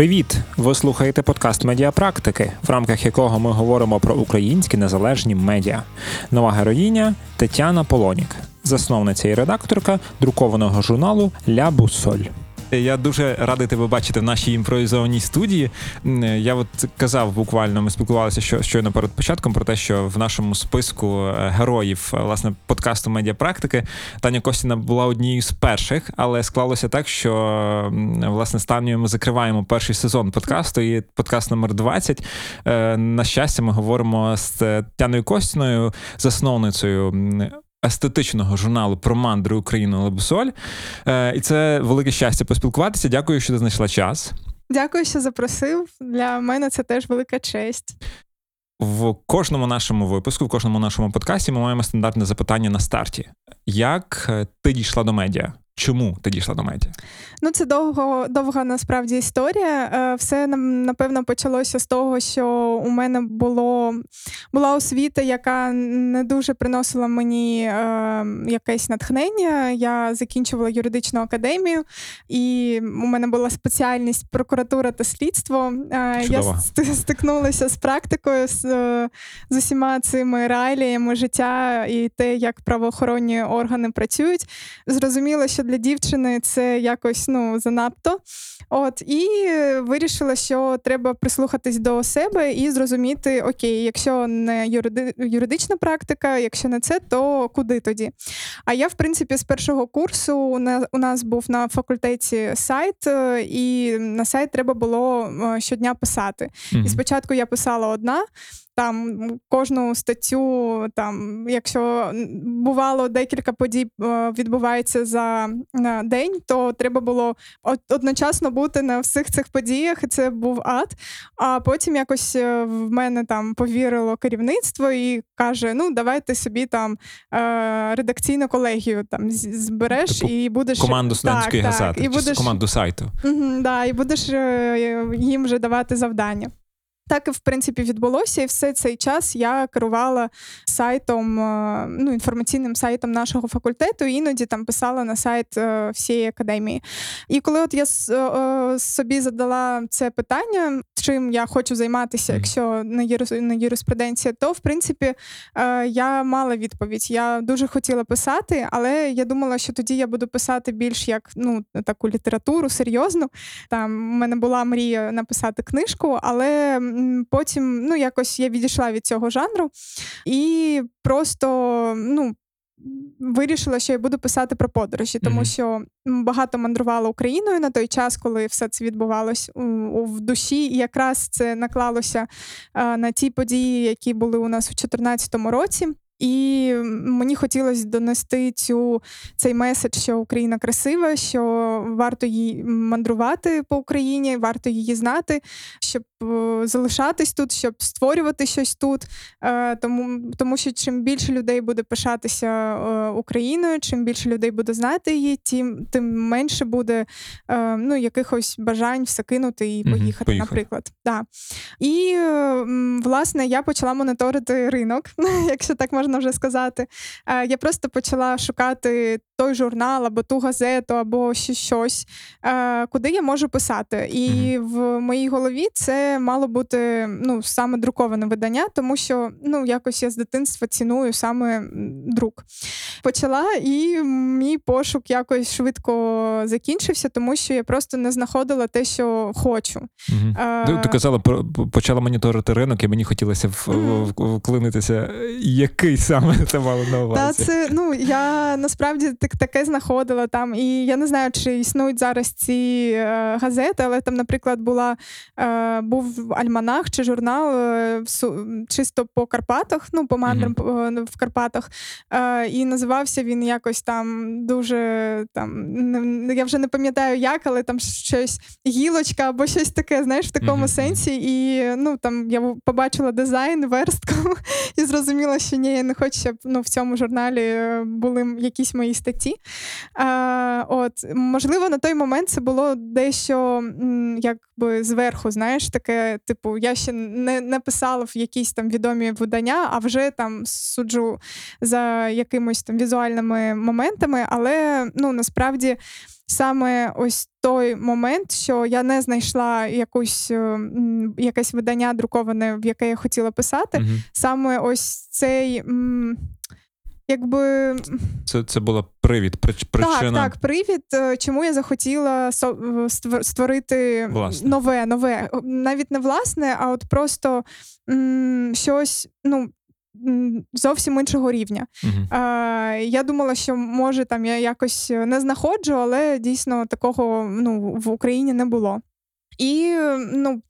Привіт! Ви слухаєте подкаст Медіапрактики, в рамках якого ми говоримо про українські незалежні медіа. Нова героїня Тетяна Полонік, засновниця і редакторка друкованого журналу Ля Буссоль. Я дуже радий тебе бачити в нашій імпровізованій студії. Я от казав буквально, ми спілкувалися що щойно перед початком про те, що в нашому списку е, героїв е, власне подкасту медіапрактики Таня Костіна була однією з перших, але склалося так, що власне станню ми закриваємо перший сезон подкасту і подкаст номер 20. Е, на щастя, ми говоримо з Тяною Костіною, засновницею естетичного журналу про мандри Україну Лебусоль. Е, І це велике щастя поспілкуватися. Дякую, що ти знайшла час. Дякую, що запросив. Для мене це теж велика честь. В кожному нашому випуску, в кожному нашому подкасті, ми маємо стандартне запитання на старті: як е, ти дійшла до медіа? Чому ти дійшла до медіа? Ну, це довго довга насправді історія. Е, все напевно почалося з того, що у мене було була освіта, яка не дуже приносила мені е, якесь натхнення. Я закінчувала юридичну академію, і у мене була спеціальність прокуратура та слідство. Е, Чудово. Я стикнулася з практикою з, з усіма цими реаліями життя і те, як правоохоронні органи працюють. Зрозуміло, що для дівчини це якось ну занадто. От і вирішила, що треба прислухатись до себе і зрозуміти, окей, якщо не юриди... юридична практика, якщо не це, то куди тоді? А я, в принципі, з першого курсу у нас був на факультеті сайт, е, і на сайт треба було е, щодня писати. Mm-hmm. І спочатку я писала одна, там кожну статтю, там, якщо бувало декілька подій е, відбувається за день, то треба було одночасно бути на всіх цих подіях, і це був ад. А потім якось е, в мене там повірило керівництво і каже: ну, давай ти собі там е, редакційну колегію там збереш типу, і будеш команду студентської так, газети, так, і будеш команду сайту. Угу, да, І будеш їм вже давати завдання. Так і в принципі відбулося, і все цей час я керувала сайтом, е, ну інформаційним сайтом нашого факультету. Іноді там писала на сайт е, всієї академії. І коли от я е, собі задала це питання, чим я хочу займатися, якщо не юриспруденція, то в принципі я мала відповідь. Я дуже хотіла писати, але я думала, що тоді я буду писати більш як ну таку літературу серйозну. Там у мене була мрія написати книжку, але потім ну, якось я відійшла від цього жанру і просто ну, вирішила, що я буду писати про подорожі, тому mm-hmm. що багато мандрувала Україною на той час, коли все це відбувалось у, у в душі, і якраз це наклалося а, на ті події, які були у нас у 2014 році. І мені хотілося донести цю цей меседж, що Україна красива, що варто їй мандрувати по Україні, варто її знати, щоб е, залишатись тут, щоб створювати щось тут. Е, тому тому що чим більше людей буде пишатися е, Україною, чим більше людей буде знати її, тим тим менше буде ну, якихось бажань все кинути і поїхати, поїхати. наприклад. Да. І власне я почала моніторити ринок, якщо так можна можна вже сказати. Е, я просто почала шукати той журнал або ту газету, або ще щось, е, куди я можу писати. І в моїй голові це мало бути ну, саме друковане видання, тому що ну, якось я з дитинства ціную саме друк. Почала, і мій пошук якось швидко закінчився, тому що я просто не знаходила те, що хочу. Угу. А... Ти казала, почала моніторити ринок, і мені хотілося вклинитися. Який саме це мало на увазі? Та це ну я насправді так таке знаходила там, і я не знаю, чи існують зараз ці е, газети, але там, наприклад, була е, був альманах чи журнал е, чисто по Карпатах, ну по мандрам mm-hmm. в Карпатах, е, і називався він якось там дуже там. Не, я вже не пам'ятаю як, але там щось гілочка або щось таке, знаєш, в такому mm-hmm. сенсі. І ну там я побачила дизайн, верстку і зрозуміла, що ні, я не хочу, щоб ну, в цьому журналі е, були якісь мої статті. А, от, Можливо, на той момент це було дещо якби зверху, знаєш, таке, типу, я ще не не писала в якісь там відомі видання, а вже там суджу за якимось там візуальними моментами, але ну насправді саме ось той момент, що я не знайшла якусь якесь видання друковане, в яке я хотіла писати. Угу. Саме ось цей. Якби Це, це була привід, прич- причина. так, так, привід, е, чому я захотіла е, створити Власне. нове, нове. Навіть не власне, а от просто м, щось ну, зовсім іншого рівня. Угу. Е, я думала, що може там я якось не знаходжу, але дійсно такого ну, в Україні не було. І ну,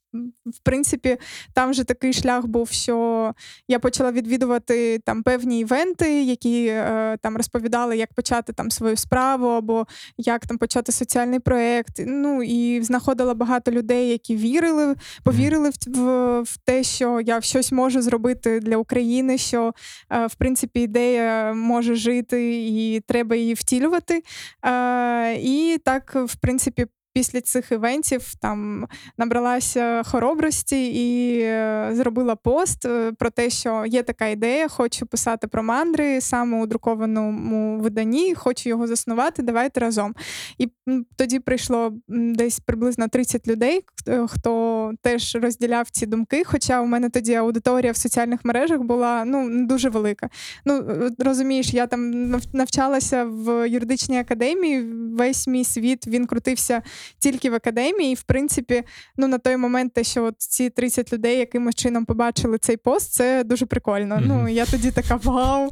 в принципі, там же такий шлях був, що я почала відвідувати там певні івенти, які е, там розповідали, як почати там свою справу, або як там почати соціальний проєкт. Ну і знаходила багато людей, які вірили, повірили в, в, в те, що я щось можу зробити для України, що е, в принципі ідея може жити і треба її втілювати. Е, і так, в принципі, після цих івентів там набралася хоробрості і е, зробила пост е, про те, що є така ідея, хочу писати про мандри саме у друкованому виданні, хочу його заснувати. Давайте разом. І тоді прийшло десь приблизно 30 людей, хто- хто теж розділяв ці думки. Хоча у мене тоді аудиторія в соціальних мережах була ну дуже велика. Ну е, розумієш, я там нав- навчалася в юридичній академії. Весь мій світ він крутився тільки в академії. І в принципі, ну на той момент, те, що от ці 30 людей якимось чином побачили цей пост, це дуже прикольно. Мгм. Ну я тоді така вау,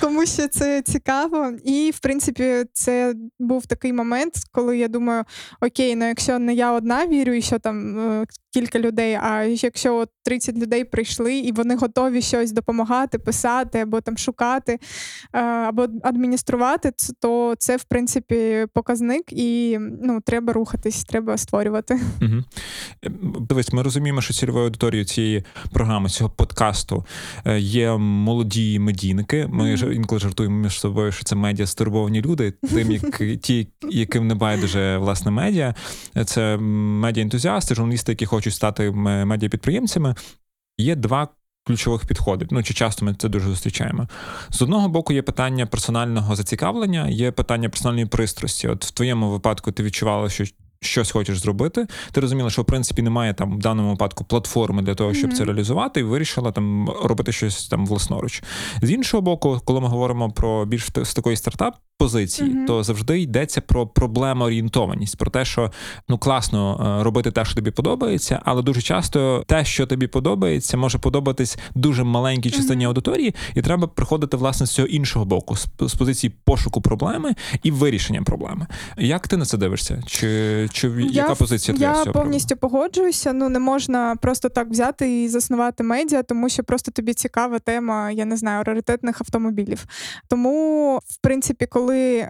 кому ще це цікаво. І в принципі, це був такий момент, коли я думаю: окей, ну якщо не я одна вірю, і що там е, кілька людей, а якщо от 30 людей прийшли і вони готові щось допомагати, писати або там шукати, е, або адмініструвати, то це в принципі показник, і ну треба рухатись, треба створювати. Угу. Дивись, ми розуміємо, що цільовою аудиторією цієї програми, цього подкасту е, є молоді медійники. Ми ж інколи жартуємо між собою, що це медіа стурбовані люди. Тим, як ті, яким не байдуже власне медіа, це медіа-ентузіасти, журналісти, які хочуть стати м- медіа-підприємцями. Є два. Ключових підходів, ну чи часто ми це дуже зустрічаємо. З одного боку, є питання персонального зацікавлення, є питання персональної пристрасті. От в твоєму випадку ти відчувала, що щось хочеш зробити. Ти розуміла, що в принципі немає там в даному випадку платформи для того, щоб Мгм. це реалізувати, і вирішила там робити щось там власноруч. З іншого боку, коли ми говоримо про більш з такої стартап позиції, Мгм. то завжди йдеться про проблемоорієнтованість, про те, що ну класно е, робити те, що тобі подобається, але дуже часто те, що тобі подобається, може подобатись дуже маленькій частині Мгм. аудиторії, і треба приходити власне з цього іншого боку, з, з позиції пошуку проблеми і вирішення проблеми. Як ти на це дивишся? Чи, чи в- яка позиція твоя Я цього повністю погоджуюся. Ну не можна просто так взяти і заснувати медіа, тому що просто тобі цікава тема, я не знаю, раритетних автомобілів. Тому, в принципі, коли. Е,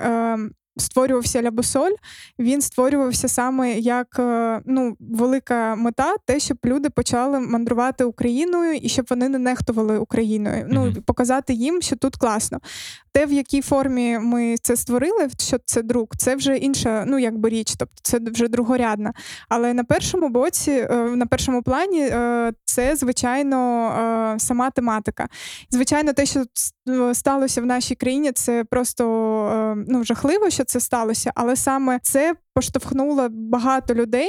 Створювався Лябосоль, він створювався саме як е, ну, велика мета, те, щоб люди почали мандрувати Україною і щоб вони не нехтували Україною. Ну, Мгм. показати їм, що тут класно. Те, в якій формі ми це створили, що це друк, це вже інша, ну якби річ, тобто це вже другорядна. Але на першому боці, е, на першому плані, е, це звичайно сама тематика. Звичайно, те, що сталося в нашій країні, це просто ну жахливо, що це сталося, але саме це поштовхнуло багато людей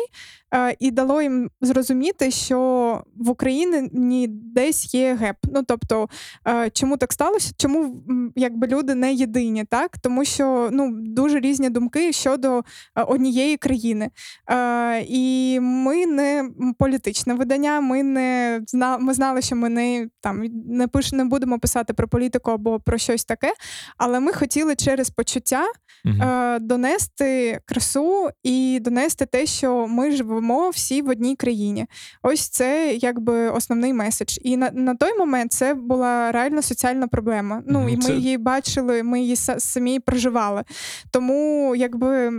е, і дало їм зрозуміти, що в Україні десь є геп. Ну тобто, е, чому так сталося? Чому якби люди не єдині, так тому що ну дуже різні думки щодо е, однієї країни. І ми не політичне видання. Ми не ми знали, що ми не там не пиш, не будемо писати про політику або про щось таке. Але ми хотіли через почуття. Е, донести красу і донести те, що ми живемо всі в одній країні. Ось це якби основний меседж. І на, на той момент це була реально соціальна проблема. Ну і ми це- її бачили, ми її самі проживали. Тому, якби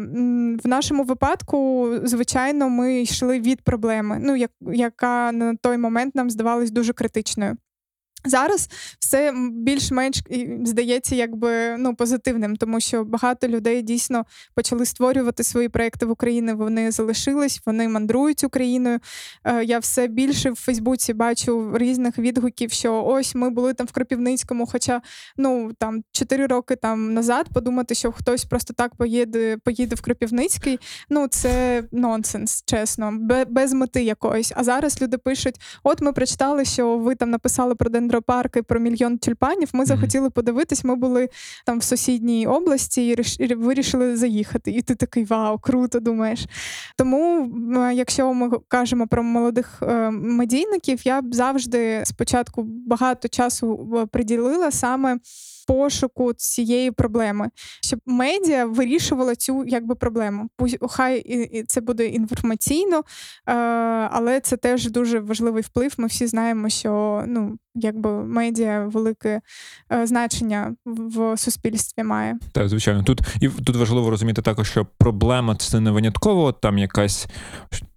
в нашому випадку, звичайно, ми йшли від проблеми, ну як, яка на той момент нам здавалась дуже критичною. Зараз все більш-менш здається, якби ну позитивним, тому що багато людей дійсно почали створювати свої проекти в Україні. Вони залишились, вони мандрують Україною. Е, я все більше в Фейсбуці бачу різних відгуків, що ось ми були там в Кропівницькому. Хоча ну там чотири роки там назад подумати, що хтось просто так поїде, поїде в Кропівницький. Ну це нонсенс, чесно, без мети якоїсь. А зараз люди пишуть: от ми прочитали, що ви там написали про дендро дендропарки про мільйон тюльпанів. Ми захотіли подивитись. Ми були там в сусідній області і вирішили заїхати. І ти такий вау, круто думаєш. Тому, якщо ми кажемо про молодих е, медійників, я б завжди спочатку багато часу е, приділила саме пошуку цієї проблеми, щоб медіа вирішувала цю якби проблему. Хай це буде інформаційно, е, але це теж дуже важливий вплив. Ми всі знаємо, що ну якби медіа велике е, значення в суспільстві має. Так, звичайно, тут і тут важливо розуміти також, що проблема це не винятково там якась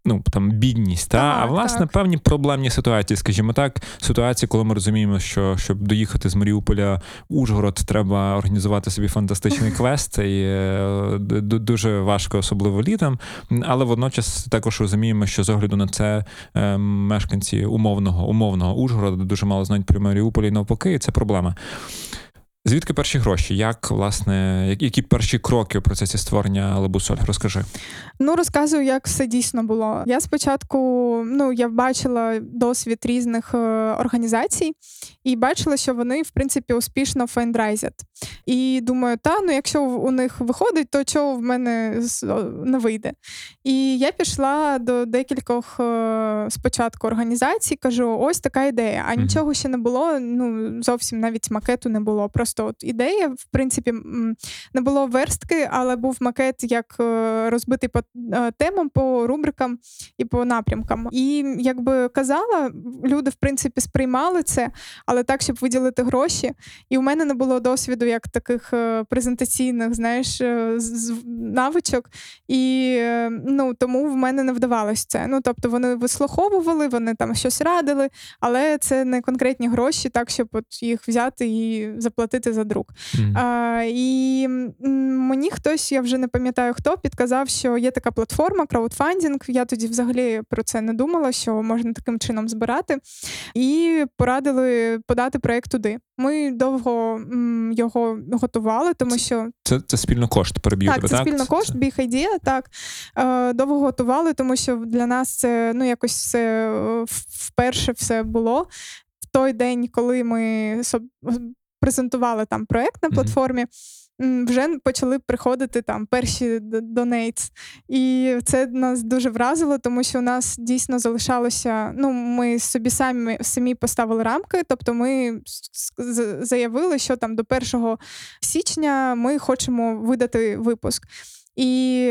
ну там бідність, та так, а власне так. певні проблемні ситуації, скажімо так, ситуації, коли ми розуміємо, що щоб доїхати з Маріуполя в Ужгород, треба організувати собі фантастичний квест, і е, дуже важко, особливо літом. Але водночас також розуміємо, що з огляду на це е, мешканці умовного умовного Ужгорода дуже мало знають про Маріуполі і навпаки, і це проблема. Звідки перші гроші? Як власне, які перші кроки у процесі створення Лебусоль? Розкажи. Ну розказую, як все дійсно було. Я спочатку ну я бачила досвід різних е, організацій і бачила, що вони в принципі успішно фендрайзять. І думаю, та ну якщо у них виходить, то чого в мене не вийде. І я пішла до декількох е, спочатку організацій, кажу: ось така ідея. А нічого ще не було. Ну зовсім навіть макету не було. Просто от ідея, в принципі, не було верстки, але був макет як е, розбитий по е, темам, по рубрикам і по напрямкам. І якби казала, люди в принципі сприймали це, але так, щоб виділити гроші. І у мене не було досвіду як таких е, презентаційних, знаєш, навичок. І ну тому в мене не вдавалось це. Ну тобто вони вислуховували, вони там щось радили, але це не конкретні гроші, так щоб от їх взяти і заплатити за друк. Mm. А, І мені хтось, я вже не пам'ятаю хто, підказав, що є така платформа, краудфандинг. Я тоді взагалі про це не думала, що можна таким чином збирати. І порадили подати проєкт туди. Ми довго його готували, тому що це це спільно кошт переб'ю Так, це так? спільно кошт, біг ідея. Так довго готували, тому що для нас це ну якось все е, вперше все було. В той день, коли ми презентували там проект на платформі. Вже почали приходити там перші донейтс. І це нас дуже вразило, тому що у нас дійсно залишалося. Ну, ми собі самі самі поставили рамки. Тобто, ми заявили, що там до 1 січня ми хочемо видати випуск. І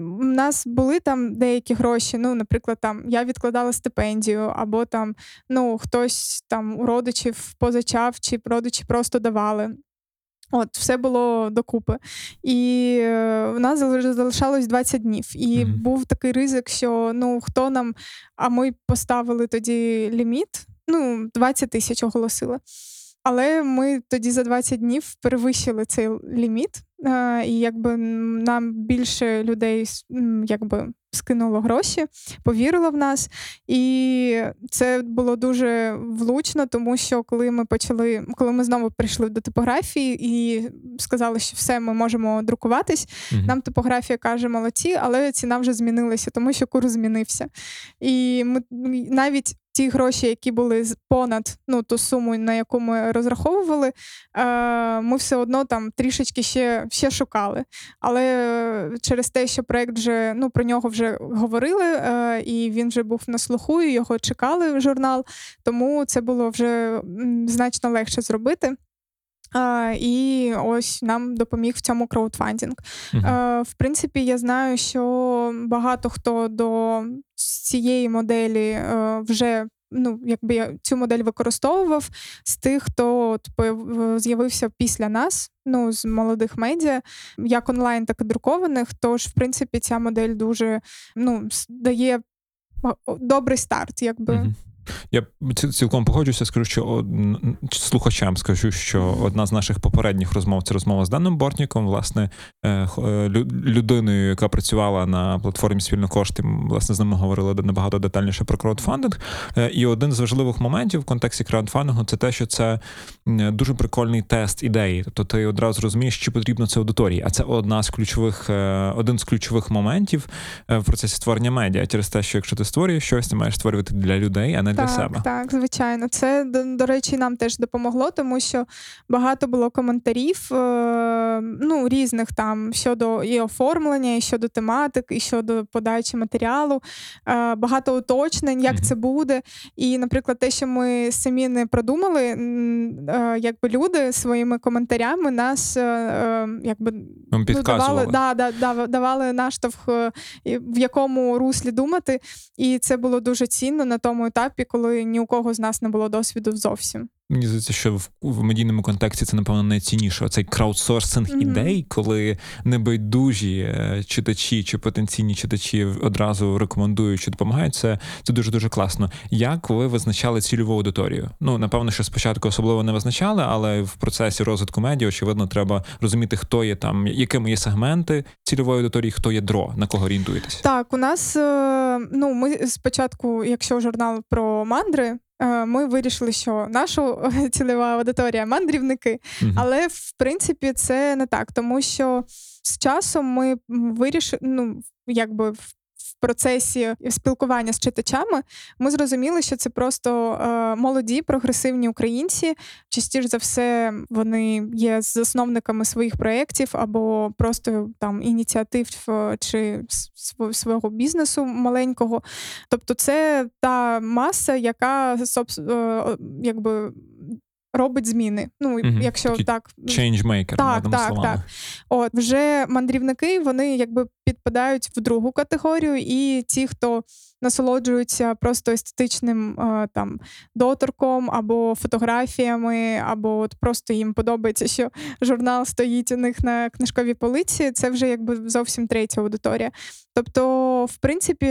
в нас були там деякі гроші. Ну, наприклад, там я відкладала стипендію, або там ну, хтось там у родичів позичав, чи родичі просто давали. От, все було докупи. І в нас залишалось 20 днів. І mm-hmm. був такий ризик, що ну хто нам, а ми поставили тоді ліміт, ну, 20 тисяч оголосили. Але ми тоді за 20 днів перевищили цей ліміт, і якби нам більше людей якби скинуло гроші, повірило в нас. І це було дуже влучно, тому що коли ми почали, коли ми знову прийшли до типографії і сказали, що все, ми можемо друкуватись, mm нам типографія каже, молодці, але ціна вже змінилася, тому що курс змінився. І ми навіть ті гроші, які були понад ну, ту суму, на яку ми розраховували, е, ми все одно там трішечки ще ще шукали. Але через те, що проект вже ну, про нього вже говорили, е, і він вже був на слуху, і його чекали в журнал, тому це було вже значно легше зробити. Uh, і ось нам допоміг в цьому краудфандинг. Uh-huh. Uh, в принципі, я знаю, що багато хто до цієї моделі uh, вже ну, якби я цю модель використовував з тих, хто от, з'явився після нас, ну з молодих медіа, як онлайн, так і друкованих. Тож, в принципі, ця модель дуже ну, дає добрий старт, якби. Uh-huh. Я цілком погоджуся, скажу, що од- слухачам скажу, що одна з наших попередніх розмов це розмова з Даном Бортніком, власне, е, е, лю- людиною, яка працювала на платформі спільно кошти. Власне, з ними говорили набагато детальніше про краудфандинг. Е, І один з важливих моментів в контексті краудфандингу це те, що це дуже прикольний тест ідеї. Тобто ти одразу розумієш, чи потрібно це аудиторії. А це одна з ключових, один з ключових моментів в процесі створення медіа через те, що якщо ти створюєш щось, ти маєш створювати для людей, а не для так, себе. Так, звичайно. Це, до, до речі, нам теж допомогло, тому що багато було коментарів е, ну, різних там щодо і оформлення, і щодо тематик, і щодо подачі матеріалу. Е, багато уточнень, як Мгм. це буде. І, наприклад, те, що ми самі не продумали, е, якби люди своїми коментарями нас е, е, якби Ну, давали, да, да, давали наштовх, е, в якому руслі думати. І це було дуже цінно на тому етапі, коли ні у кого з нас не було досвіду зовсім. Мені здається, що в, в медійному контексті це напевно найцінніше. Цей краудсорсинг Мгм. ідей, коли небайдужі е, читачі чи потенційні читачі одразу рекомендують чи допомагають. Це, це дуже дуже класно. Як ви визначали цільову аудиторію? Ну напевно, що спочатку особливо не визначали, але в процесі розвитку медіа, очевидно, треба розуміти, хто є там, якими є сегменти цільової аудиторії, хто є дро, на кого орієнтуєтесь. Так, у нас е, ну ми спочатку, якщо журнал про мандри. Е, Ми вирішили, що наша цільова аудиторія мандрівники, Мгм. але в принципі це не так, тому що з часом ми вирішили, ну якби в. Процесі спілкування з читачами ми зрозуміли, що це просто е, молоді прогресивні українці. Частіше за все, вони є засновниками своїх проєктів або просто там ініціатив е, чи св- свого бізнесу маленького. Тобто, це та маса, яка е, якби робить зміни. Ну, Мгм. якщо Такі так Чейнджмейкер, Так, так, словами. так. От вже мандрівники вони якби підпадають в другу категорію, і ті, хто насолоджуються просто естетичним е, там доторком або фотографіями, або от просто їм подобається, що журнал стоїть у них на книжковій полиці. Це вже якби зовсім третя аудиторія. Тобто, в принципі,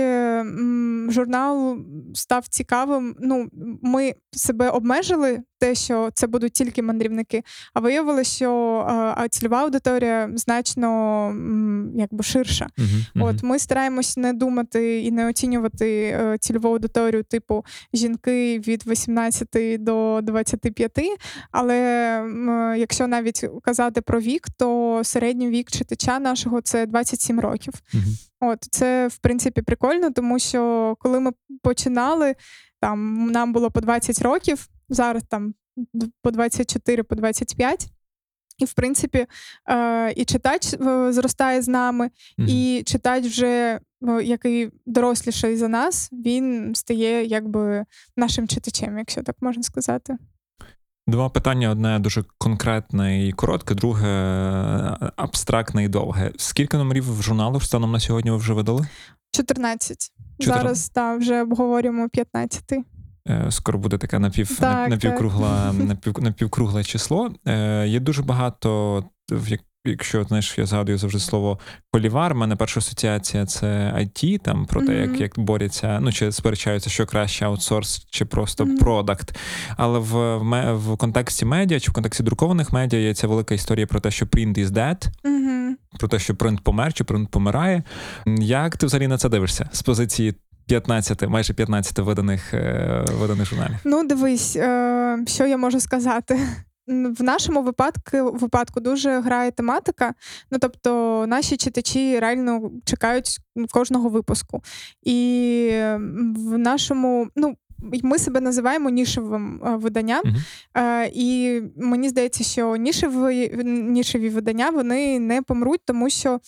журнал став цікавим. Ну, ми себе обмежили, те, що це будуть тільки мандрівники, а виявилося, що е, а цільова аудиторія значно якби ширша. Мгм. От ми стараємось не думати і не оцінювати е, цільову аудиторію, типу жінки від 18 до 25, Але якщо навіть казати про вік, то середній вік читача нашого це 27 років. Мгм. От це в принципі прикольно, тому що коли ми починали, там нам було по 20 років, зараз там по 24, по 25. І, в принципі, е, і читач е, зростає з нами, Мгм. і читач, вже е, який доросліший за нас, він стає якби нашим читачем, якщо так можна сказати. Два питання: одне дуже конкретне і коротке, друге абстрактне і довге. Скільки номерів в журналу станом на сьогодні ви вже видали? 14. Чотирна- Зараз та, вже обговорюємо 15. Е, Скоро буде таке напів, Так, напівкругла, напів, напівкругле число. Е, Є дуже багато, в як- якщо знаєш, я згадую завжди слово полівар. У мене перша асоціація це IT, там про те, як, Мгм. як борються, ну чи сперечаються, що краще аутсорс чи просто Мгм. продакт. Але в, в, в контексті медіа чи в контексті друкованих медіа є ця велика історія про те, що print is dead, Угу. про те, що принт помер чи принт помирає. Як ти взагалі на це дивишся з позиції 15, майже 15 виданих, е, виданих журналів? Ну, дивись, е, що я можу сказати. В нашому випадку випадку дуже грає тематика. Ну тобто, наші читачі реально чекають кожного випуску. І в нашому, ну. Ми себе називаємо нішевим е, виданням, е, і мені здається, що нішеві, нішеві видання вони не помруть, тому що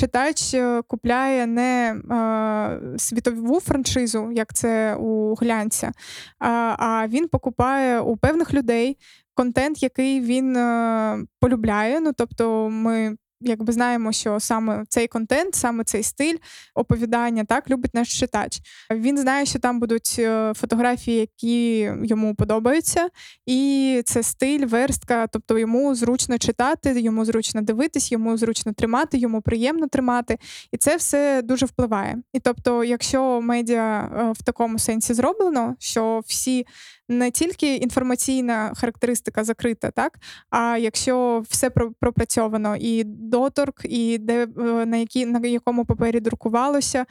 читач е, купляє не е, світову франшизу, як це у глянця, а, він покупає у певних людей контент, який він е, полюбляє. Ну тобто, ми якби знаємо, що саме цей контент, саме цей стиль оповідання так любить наш читач. Він знає, що там будуть е, фотографії, які йому подобаються, і це стиль, верстка, тобто йому зручно читати, йому зручно дивитись, йому зручно тримати, йому приємно тримати. І це все дуже впливає. І тобто, якщо медіа е, в такому сенсі зроблено, що всі не тільки інформаційна характеристика закрита, так а якщо все пропрацьовано, і доторк, і де е, на які на якому папері друкувалося.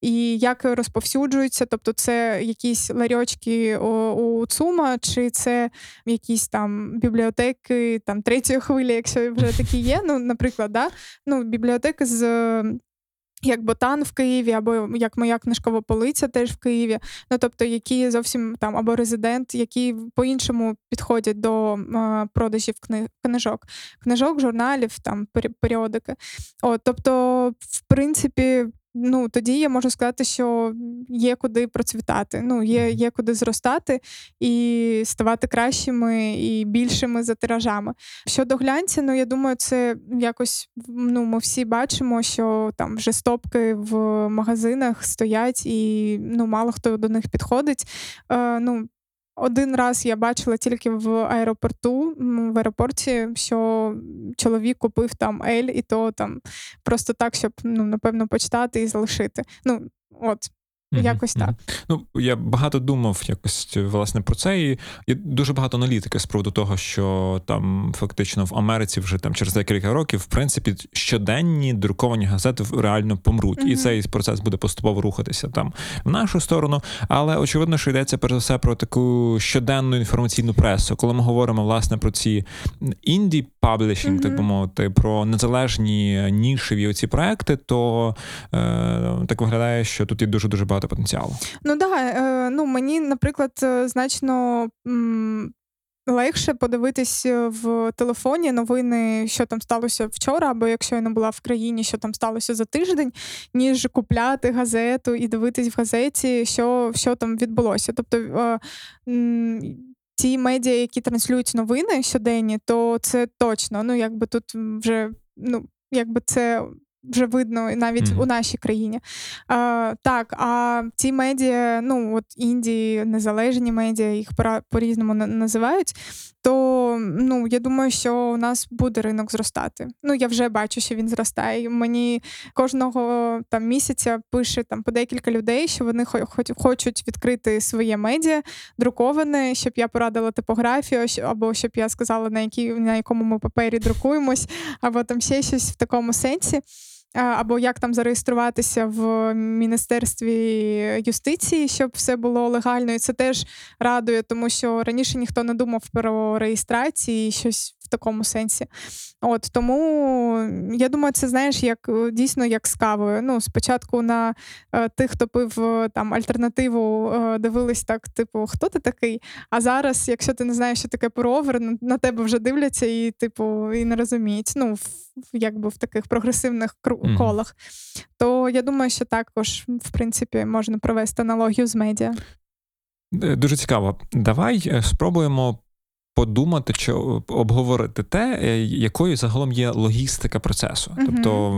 І як розповсюджується, тобто це якісь ларьочки у ЦУМа, чи це якісь там бібліотеки там третьої хвилі, якщо вже такі є. Ну, наприклад, да? ну, бібліотеки з як ботан в Києві, або як моя книжкова полиця теж в Києві. Ну тобто, які зовсім там або резидент, які по-іншому підходять до е, продажів кни- книжок, книжок, журналів, там періодики. От, тобто, в принципі, ну тоді я можу сказати, що є куди процвітати. Ну, є є куди зростати і ставати кращими і більшими за тиражами. Щодо глянця, ну я думаю, це якось ну, ми всі бачимо, що там вже стопки в магазинах стоять, і ну мало хто до них підходить. Е, ну, один раз я бачила тільки в аеропорту, в аеропорті, що чоловік купив там Ель, і то там просто так, щоб ну, напевно почитати і залишити. Ну, от. Якось так. Ну я багато думав якось власне про це, і є дуже багато аналітики з приводу того, що там фактично в Америці вже там через декілька років, в принципі, щоденні друковані газети реально помруть, mm-hmm. і цей процес буде поступово рухатися там в нашу сторону. Але очевидно, що йдеться перш за все про таку щоденну інформаційну пресу. Коли ми говоримо власне про ці інді паблішінг, mm-hmm. так би мовити, про незалежні нішеві оці проекти, то е, так виглядає, що тут є дуже дуже багато потенціалу. Ну да, е, ну мені, наприклад, е, значно. Легше подивитись е, в телефоні новини, що там сталося вчора, або якщо я не була в країні, що там сталося за тиждень, ніж купляти газету і дивитись в газеті, що що там відбулося. Тобто ті медіа, які транслюють новини щоденні, то це точно. Ну, якби тут вже ну, якби це вже видно навіть mm-hmm. у нашій країні. А, Так, а ці медіа, ну от Індії, незалежні медіа, їх по-різному називають. То ну я думаю, що у нас буде ринок зростати. Ну я вже бачу, що він зростає. Мені кожного там місяця пише там по декілька людей, що вони хочуть відкрити своє медіа, друковане, щоб я порадила типографію, або щоб я сказала, на якій на якому ми папері друкуємось, або там ще щось в такому сенсі або як там зареєструватися в міністерстві юстиції, щоб все було легально. І це теж радує, тому що раніше ніхто не думав про реєстрації і щось в такому сенсі. От тому я думаю, це знаєш, як дійсно як з кавою. Ну, спочатку на е, тих, хто пив е, там альтернативу, е, дивились так, типу, хто ти такий? А зараз, якщо ти не знаєш, що таке провер, на тебе вже дивляться і, типу, і не розуміють. Ну, якби в таких прогресивних mm-hmm. То я думаю, що також, в принципі, можна провести аналогію з медіа. Дуже цікаво. Давай спробуємо подумати чи обговорити те, е, якою загалом є логістика процесу. Uh-huh. Тобто,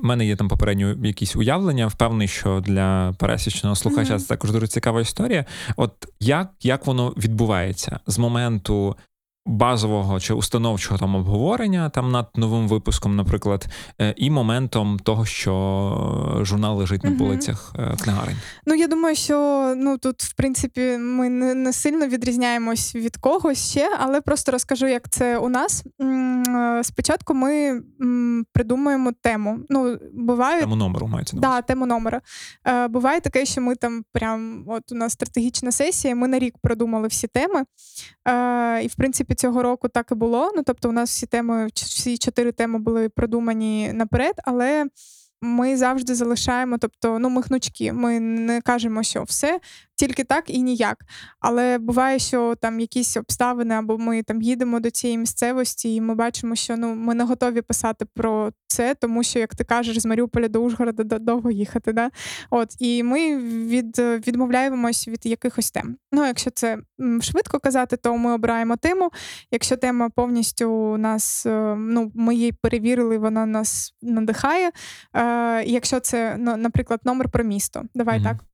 в мене є там попередньо якісь уявлення, впевнений, що для пересічного слухача uh-huh. це також дуже цікава історія. От як, як воно відбувається з моменту базового чи установчого там обговорення там над новим випуском, наприклад, е, і моментом того, що журнал лежить на полицях угу. книгарень. Ну я думаю, що ну тут, в принципі, ми не, не сильно відрізняємось від когось ще, але просто розкажу, як це у нас. Е, спочатку ми придумуємо тему. Ну, бувають... Тему номеру мається на да, тему номера. Буває таке, що ми там прям от у нас стратегічна сесія, ми на рік продумали всі теми. І, в принципі, цього року так і було. Ну тобто, у нас всі теми, всі чотири теми були продумані наперед, але. Ми завжди залишаємо, тобто, ну, ми хнучки. Ми не кажемо, що все, тільки так і ніяк. Але буває, що там якісь обставини, або ми там їдемо до цієї місцевості, і ми бачимо, що ну ми не готові писати про це, тому що, як ти кажеш, з Маріуполя до Ужгорода довго їхати. Да? От і ми від, відмовляємось від якихось тем. Ну, якщо це швидко казати, то ми обираємо тему. Якщо тема повністю нас, е, ну ми її перевірили, вона нас надихає. Е, Якщо це ну, наприклад, номер про місто, давай mm-hmm. так.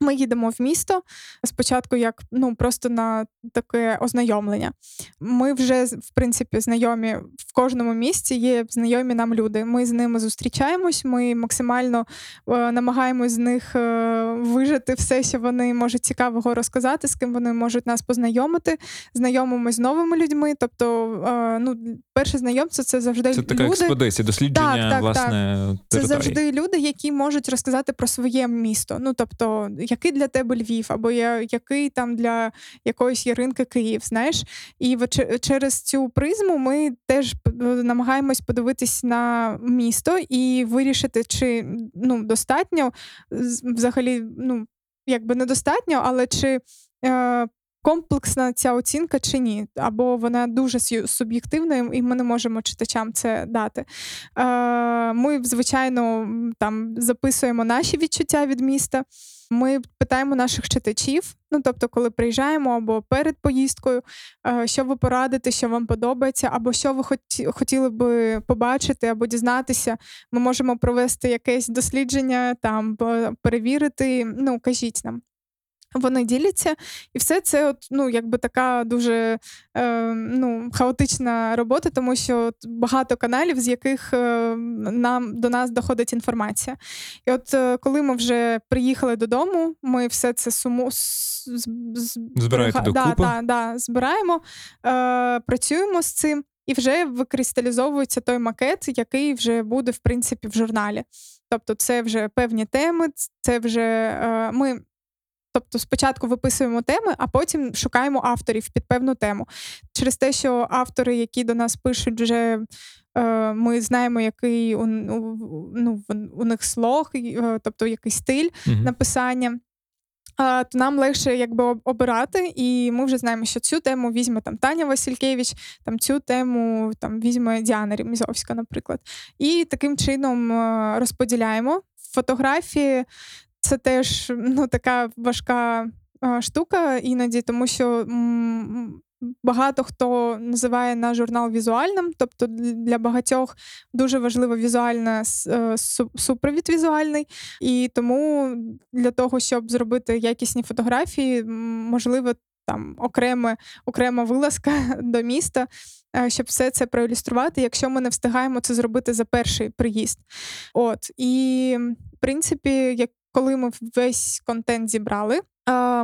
Ми їдемо в місто спочатку, як ну просто на таке ознайомлення. Ми вже в принципі знайомі в кожному місці. Є знайомі нам люди. Ми з ними зустрічаємось. Ми максимально е, намагаємось з них е, вижити все, що вони можуть цікавого розказати, з ким вони можуть нас познайомити. Знайомимось з новими людьми. Тобто, е, ну перше знайомство це завжди це люди. така експедиція, дослідження так, так, власне. Так. Це завжди люди, які можуть розказати про своє місто. Ну тобто який для тебе Львів, або який там для якоїсь яринки Київ, знаєш. І через цю призму ми теж намагаємось подивитись на місто і вирішити, чи ну, достатньо взагалі, ну, якби недостатньо, але чи. Е, Комплексна ця оцінка чи ні, або вона дуже суб'єктивна, і ми не можемо читачам це дати. Е, Ми, звичайно, там записуємо наші відчуття від міста. Ми питаємо наших читачів, ну тобто, коли приїжджаємо або перед поїздкою, е, що ви порадите, що вам подобається, або що ви хотіли би побачити або дізнатися. Ми можемо провести якесь дослідження, там перевірити. Ну, кажіть нам. Вони діляться, і все це от, ну, якби така дуже е, ну, хаотична робота, тому що от багато каналів, з яких е, нам до нас доходить інформація. І от е, коли ми вже приїхали додому, ми все це суму Збираєте до да, да, да, збираємо, е, працюємо з цим. І вже викристалізовується той макет, який вже буде в принципі в журналі. Тобто, це вже певні теми, це вже е, ми Тобто спочатку виписуємо теми, а потім шукаємо авторів під певну тему. Через те, що автори, які до нас пишуть, вже е, ми знаємо, який у, ну, у них слог, е, тобто який стиль mm написання. То нам легше якби обирати, і ми вже знаємо, що цю тему візьме там Таня Василькевич, там цю тему там візьме Діана Рімізовська, наприклад. І таким чином е, розподіляємо фотографії це теж ну, така важка штука іноді, тому що багато хто називає наш журнал візуальним, тобто для багатьох дуже важливо візуальна е, супровід візуальний, і тому для того, щоб зробити якісні фотографії, можливо. Там окреме, окрема вилазка до міста, е, щоб все це проілюструвати, якщо ми не встигаємо це зробити за перший приїзд. От і в принципі, як коли ми весь контент зібрали,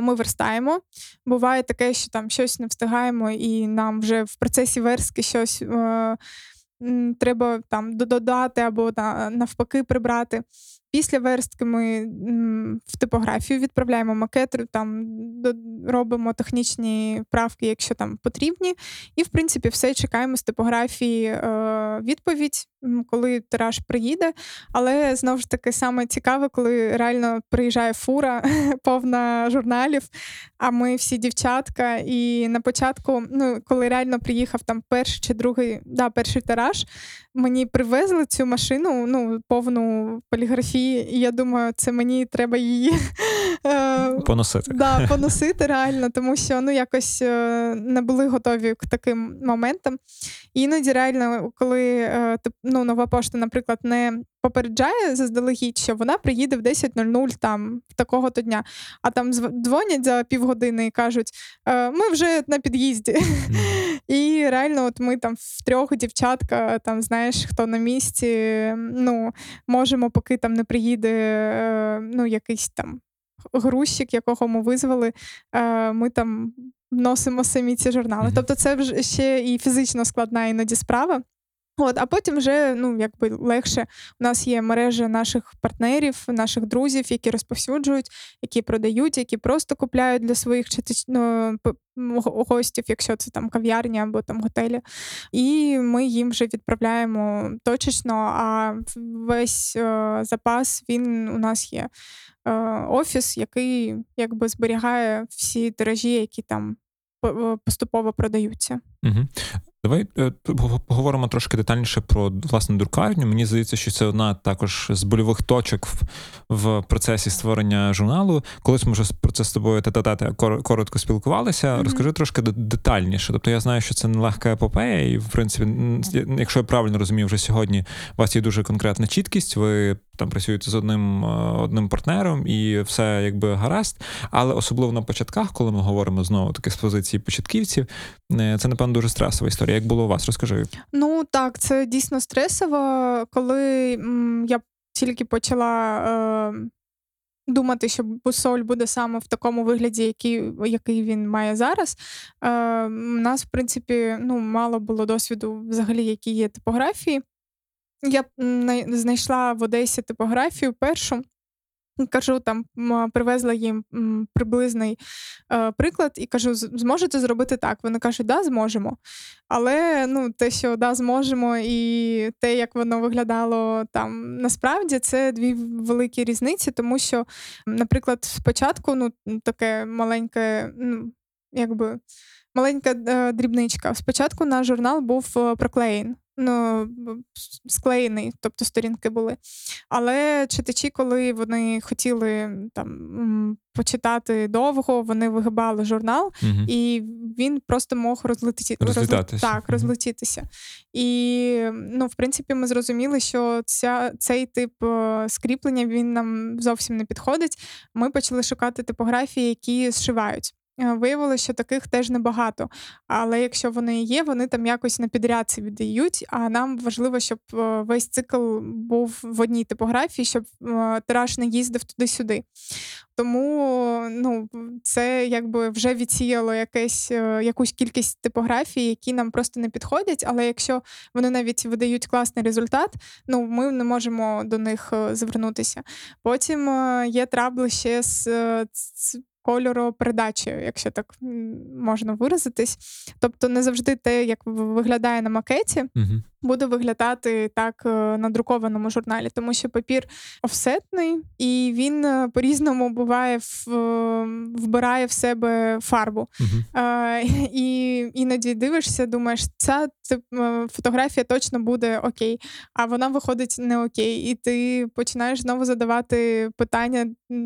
ми верстаємо. Буває таке, що там щось не встигаємо, і нам вже в процесі верстки щось е, треба там додати або навпаки прибрати. Після верстки ми в типографію відправляємо макет, там робимо технічні правки, якщо там потрібні. І, в принципі, все чекаємо з типографії е, відповідь, коли тираж приїде. Але знову ж таки саме цікаве, коли реально приїжджає фура повна журналів. А ми всі дівчатка. І на початку, ну коли реально приїхав там перший чи другий, да, перший тираж, мені привезли цю машину, ну повну поліграфії, і я думаю, це мені треба її е, поносити. Да, поносити реально, тому що ну якось е, не були готові к таким моментам. Іноді реально, коли е, ну, нова пошта, наприклад, не попереджає заздалегідь, що вона приїде в 10.00 там такого-то дня, а там дзвонять за півгодини і кажуть: ми вже на під'їзді. І реально, от ми там в трьох дівчатка, там знаєш, хто на місці, ну можемо, поки там не приїде ну, якийсь там грузчик, якого ми визвали, ми там носимо самі ці журнали. Mm-hmm. Тобто, це вже ще і фізично складна іноді справа. От, а потім вже ну якби легше. У нас є мережа наших партнерів, наших друзів, які розповсюджують, які продають, які просто купляють для своїх ну, гостів, якщо це там кав'ярня або там готелі. І ми їм вже відправляємо точечно. А весь е, запас він у нас є е, офіс, який якби зберігає всі тиражі, які там е, поступово продаються. Угу. Давай е, поговоримо трошки детальніше про власне друкарню. Мені здається, що це одна також з больових точок в, в процесі створення журналу. Колись ми вже про це з тобою тета коротко спілкувалися. Mm-hmm. Розкажи трошки детальніше. Тобто я знаю, що це нелегка епопея, і в принципі, якщо я правильно розумію, вже сьогодні у вас є дуже конкретна чіткість. Ви там працюєте з одним е, одним партнером, і все якби гаразд. Але особливо на початках, коли ми говоримо знову таки з позиції початківців, е, це напевно дуже стресова історія. Як було у вас? Розкажи. Ну так, це дійсно стресово. Коли м, я тільки почала. Е... Думати, що бусоль буде саме в такому вигляді, який який він має зараз. Е, У нас, в принципі, ну, мало було досвіду, взагалі, які є типографії. Я знайшла в Одесі типографію першу. Кажу, там привезла їм приблизний е, приклад і кажу: зможете зробити так? Вони кажуть, да, зможемо. Але ну, те, що да, зможемо, і те, як воно виглядало там насправді, це дві великі різниці, тому що, наприклад, спочатку ну, таке маленьке, ну, якби маленька е, дрібничка. Спочатку наш журнал був е, проклеєн ну, склеєний, тобто сторінки були. Але читачі, коли вони хотіли там почитати довго, вони вигибали журнал, угу. і він просто мог розлеті... розлетатися. Так, розлетітися. І, ну, в принципі, ми зрозуміли, що ця, цей тип е, скріплення він нам зовсім не підходить. Ми почали шукати типографії, які зшивають. Е, виявилося, що таких теж небагато. Але якщо вони є, вони там якось на підрядці віддають. А нам важливо, щоб е, весь цикл був в одній типографії, щоб е, тираж не їздив туди-сюди. Тому ну, це якби вже відсіяло якесь, якусь кількість типографій, які нам просто не підходять. Але якщо вони навіть видають класний результат, ну ми не можемо до них звернутися. Потім є трабли ще з кольоропередачі, якщо так можна виразитись. Тобто не завжди те, як виглядає на макеті, угу. Буде виглядати так е, на друкованому журналі, тому що папір офсетний, і він е, по-різному буває в, е, вбирає в себе фарбу. Угу. І іноді дивишся, думаєш, ця фотографія точно буде окей, а вона виходить не окей. І ти починаєш знову задавати питання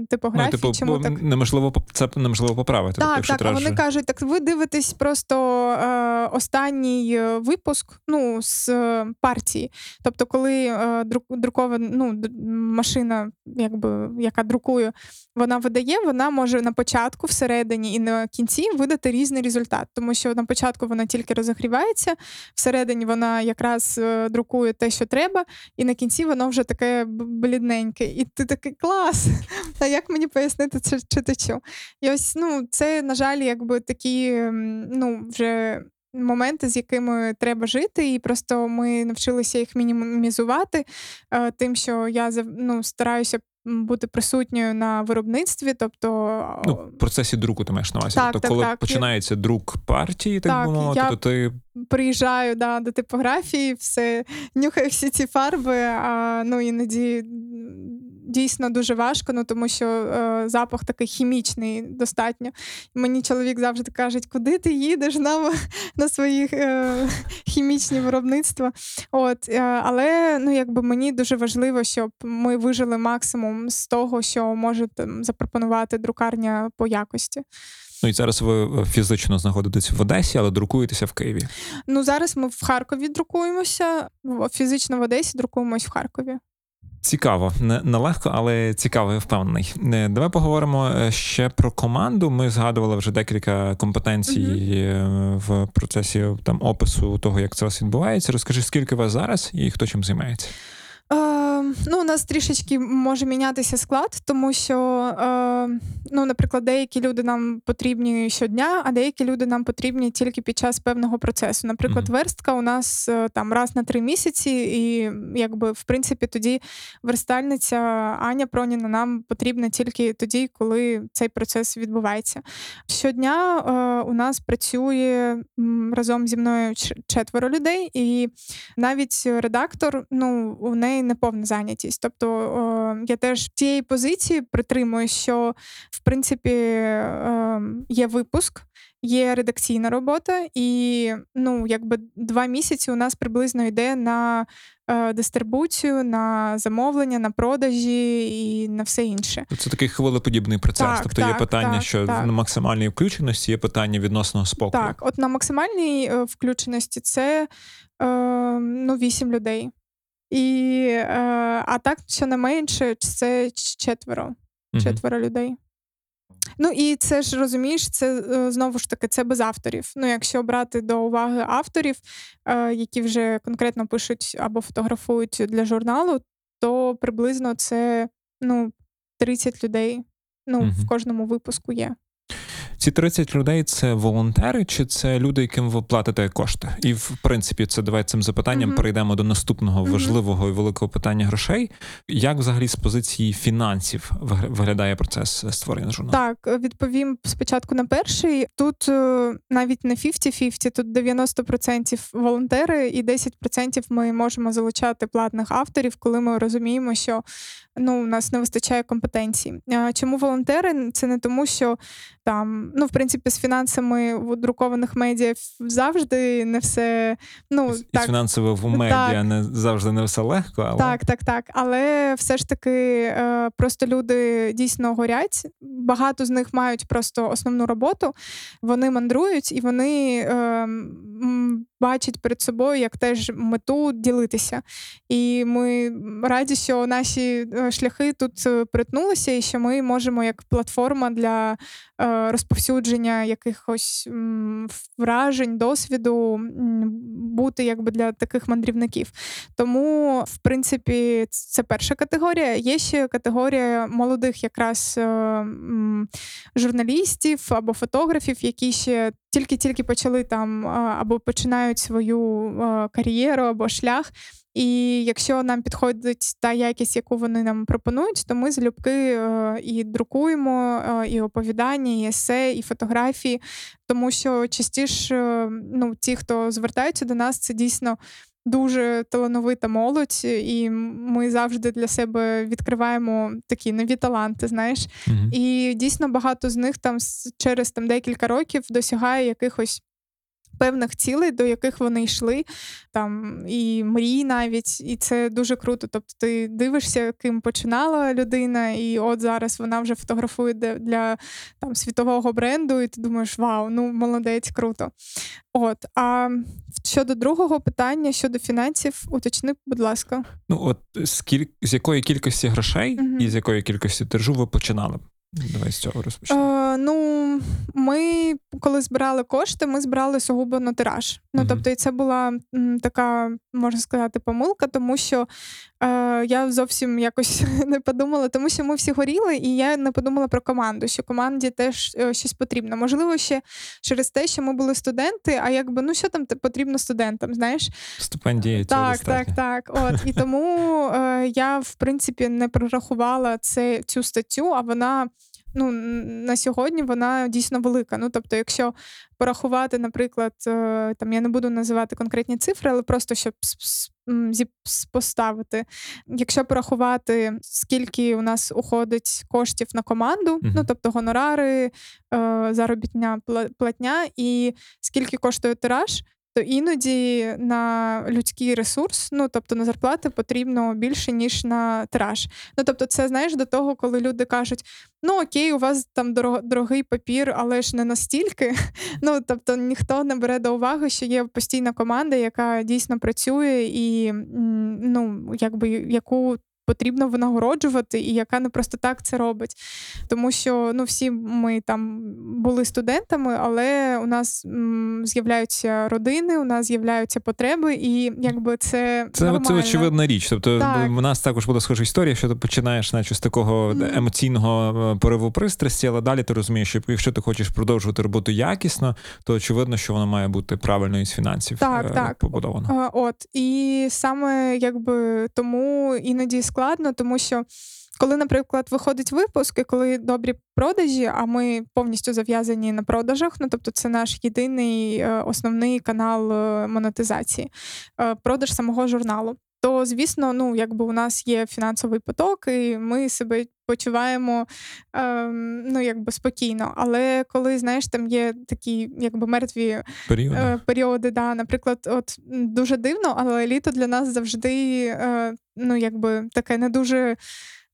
типографії. Ну, типу, чому так неможливо це неможливо поправити. Так, так, а вони кажуть, так ви дивитесь просто е, останній випуск ну, з партії. Тобто, коли е, друкована ну, машина, якби, яка друкує, вона видає, вона може на початку, всередині і на кінці видати різний результат. Тому що на початку вона тільки розігрівається, всередині вона якраз е, друкує те, що треба, і на кінці воно вже таке блідненьке. І ти такий клас! А як мені пояснити це читачу? І ось ну, це, на жаль, якби такі ну, вже моменти, з якими треба жити, і просто ми навчилися їх мінімізувати, е, тим, що я ну, стараюся. Бути присутньою на виробництві, тобто ну, в процесі друку ти маєш на увазі. Так, тобто, так, коли так. починається друк партії, так, так би мовити, я то ти приїжджаю да, до типографії, все нюхаю всі ці фарби, а ну іноді дійсно дуже важко, ну тому що е, запах такий хімічний достатньо. Мені чоловік завжди каже, куди ти їдеш на на свої е, хімічні виробництва. От, е, Але ну, якби мені дуже важливо, щоб ми вижили максимум з того, що може там, запропонувати друкарня по якості. Ну і зараз ви фізично знаходитесь в Одесі, але друкуєтеся в Києві. Ну зараз ми в Харкові друкуємося. Фізично в Одесі друкуємось в Харкові. Цікаво, нелегко, але цікаво, я впевнений. Е, давай поговоримо е, ще про команду. Ми згадували вже декілька компетенцій mm-hmm. в процесі там опису того, як це у вас відбувається. Розкажи, скільки вас зараз і хто чим займається? Е, ну, у нас трішечки може мінятися склад, тому що, е, ну, наприклад, деякі люди нам потрібні щодня, а деякі люди нам потрібні тільки під час певного процесу. Наприклад, Мгм. верстка у нас е, там раз на три місяці, і якби в принципі тоді верстальниця Аня Проніна нам потрібна тільки тоді, коли цей процес відбувається. Щодня е, у нас працює разом зі мною четверо людей, і навіть редактор, ну у неї не повна зайнятість. Тобто я теж тієї позиції притримую, що в принципі е, є випуск. Є редакційна робота, і ну, якби два місяці у нас приблизно йде на е, дистрибуцію, на замовлення, на продажі і на все інше. Це такий хвилеподібний процес. Так, тобто є питання, так, що так. на максимальній включеності є питання відносно спокою. Так, от на максимальній е, включеності це е, ну, 8 людей. І, е, а так, що не менше, це четверо. Четверо людей. Ну і це ж розумієш, це е, знову ж таки це без авторів. Ну, якщо брати до уваги авторів, е, які вже конкретно пишуть або фотографують для журналу, то приблизно це ну, 30 людей. Ну, Мгм. в кожному випуску є. Ці 30 людей це волонтери, чи це люди, яким ви платите кошти? І в принципі, це давай цим запитанням Мгм. перейдемо до наступного Мгм. важливого і великого питання грошей. Як взагалі з позиції фінансів вигля- виглядає процес створення журналу? Так, е, відповім спочатку на перший. Тут е, навіть не 50-50, тут 90% волонтери і 10% ми можемо залучати платних авторів, коли ми розуміємо, що ну, у нас не вистачає компетенцій. Чому волонтери? Це не тому, що там, ну, в принципі, з фінансами в друкованих медіа завжди не все. Ну, Із так, фінансово в медіа не завжди не все легко, але так, так, так. Але все ж таки е, просто люди дійсно горять. Багато з них мають просто основну роботу. Вони мандрують і вони м, бачать перед собою як теж мету ділитися. І ми раді, що наші е, шляхи тут е, перетнулися, і що ми можемо як платформа для е, розповсюдження якихось вражень, досвіду бути якби для таких мандрівників. Тому, в принципі, це перша категорія. Є ще категорія молодих, якраз журналістів або фотографів, які ще тільки-тільки почали там або починають свою кар'єру або шлях. І якщо нам підходить та якість, яку вони нам пропонують, то ми залюбки е, і друкуємо е, і оповідання, і есе, і фотографії, тому що частіше е, ну, ті, хто звертаються до нас, це дійсно дуже талановита молодь, і ми завжди для себе відкриваємо такі нові таланти, знаєш. Мгм. І дійсно багато з них там через там декілька років досягає якихось. Певних цілей, до яких вони йшли, там і мрій навіть, і це дуже круто. Тобто, ти дивишся, ким починала людина, і от зараз вона вже фотографує для там світового бренду, і ти думаєш, вау, ну молодець, круто. От а щодо другого питання, щодо фінансів, уточни, будь ласка. Ну от скіль... з якої кількості грошей Мгм. і з якої кількості тиражу ви починали? Давай з цього розпочнемо. Е, ну, ми коли збирали кошти, ми збирали сугубо на тираж. Ну, Мгм. тобто, і це була м, така, можна сказати, помилка, тому що я зовсім якось не подумала, тому що ми всі горіли, і я не подумала про команду, що команді теж е, щось потрібно. Можливо, ще через те, що ми були студенти, а якби ну що там потрібно студентам, знаєш? Стипендії цього Так, достатньо. так, так. От і тому е, я в принципі не прорахувала це цю статтю, а вона. Ну, на сьогодні вона дійсно велика. Ну, тобто, якщо порахувати, наприклад, е, там я не буду називати конкретні цифри, але просто щоб поставити. Якщо порахувати, скільки у нас уходить коштів на команду, Мгм. ну тобто гонорари, е, заробітня платня, і скільки коштує тираж, то іноді на людський ресурс, ну тобто на зарплати, потрібно більше ніж на тираж. Ну тобто, це знаєш до того, коли люди кажуть: ну окей, у вас там дорого- дорогий папір, але ж не настільки. Ну тобто ніхто не бере до уваги, що є постійна команда, яка дійсно працює, і ну якби яку потрібно винагороджувати, і яка не просто так це робить. Тому що ну, всі ми там були студентами, але у нас м, з'являються родини, у нас з'являються потреби, і якби це Це, нормально. це очевидна річ. Тобто Так. в нас також була схожа історія, що ти починаєш наче з такого емоційного е, пориву пристрасті, але далі ти розумієш, що якщо ти хочеш продовжувати роботу якісно, то очевидно, що вона має бути правильною з фінансів Так, е, так. побудована. От і саме якби тому іноді складно, тому що. Коли, наприклад, виходить випуск, і коли добрі продажі, а ми повністю зав'язані на продажах, ну тобто це наш єдиний е, основний канал е, монетизації, е, продаж самого журналу. То, звісно, ну якби у нас є фінансовий поток, і ми себе почуваємо ем, ну якби спокійно. Але коли знаєш, там є такі якби мертві періоди. е, періоди. Да. Наприклад, от дуже дивно, але літо для нас завжди е, ну, якби таке не дуже.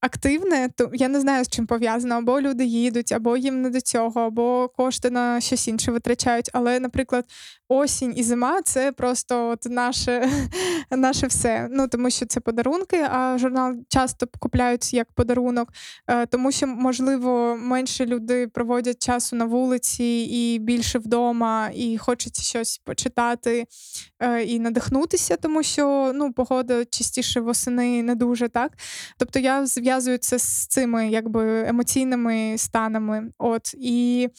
Активне, то я не знаю, з чим пов'язано, або люди їдуть, або їм не до цього, або кошти на щось інше витрачають. Але, наприклад, осінь і зима це просто от наше, наше все. Ну тому що це подарунки, а журнал часто купляють як подарунок, е, тому що, можливо, менше люди проводять часу на вулиці і більше вдома, і хочеться щось почитати е, і надихнутися, тому що ну, погода частіше восени не дуже так. Тобто я зв'язую це з цими якби емоційними станами. От і.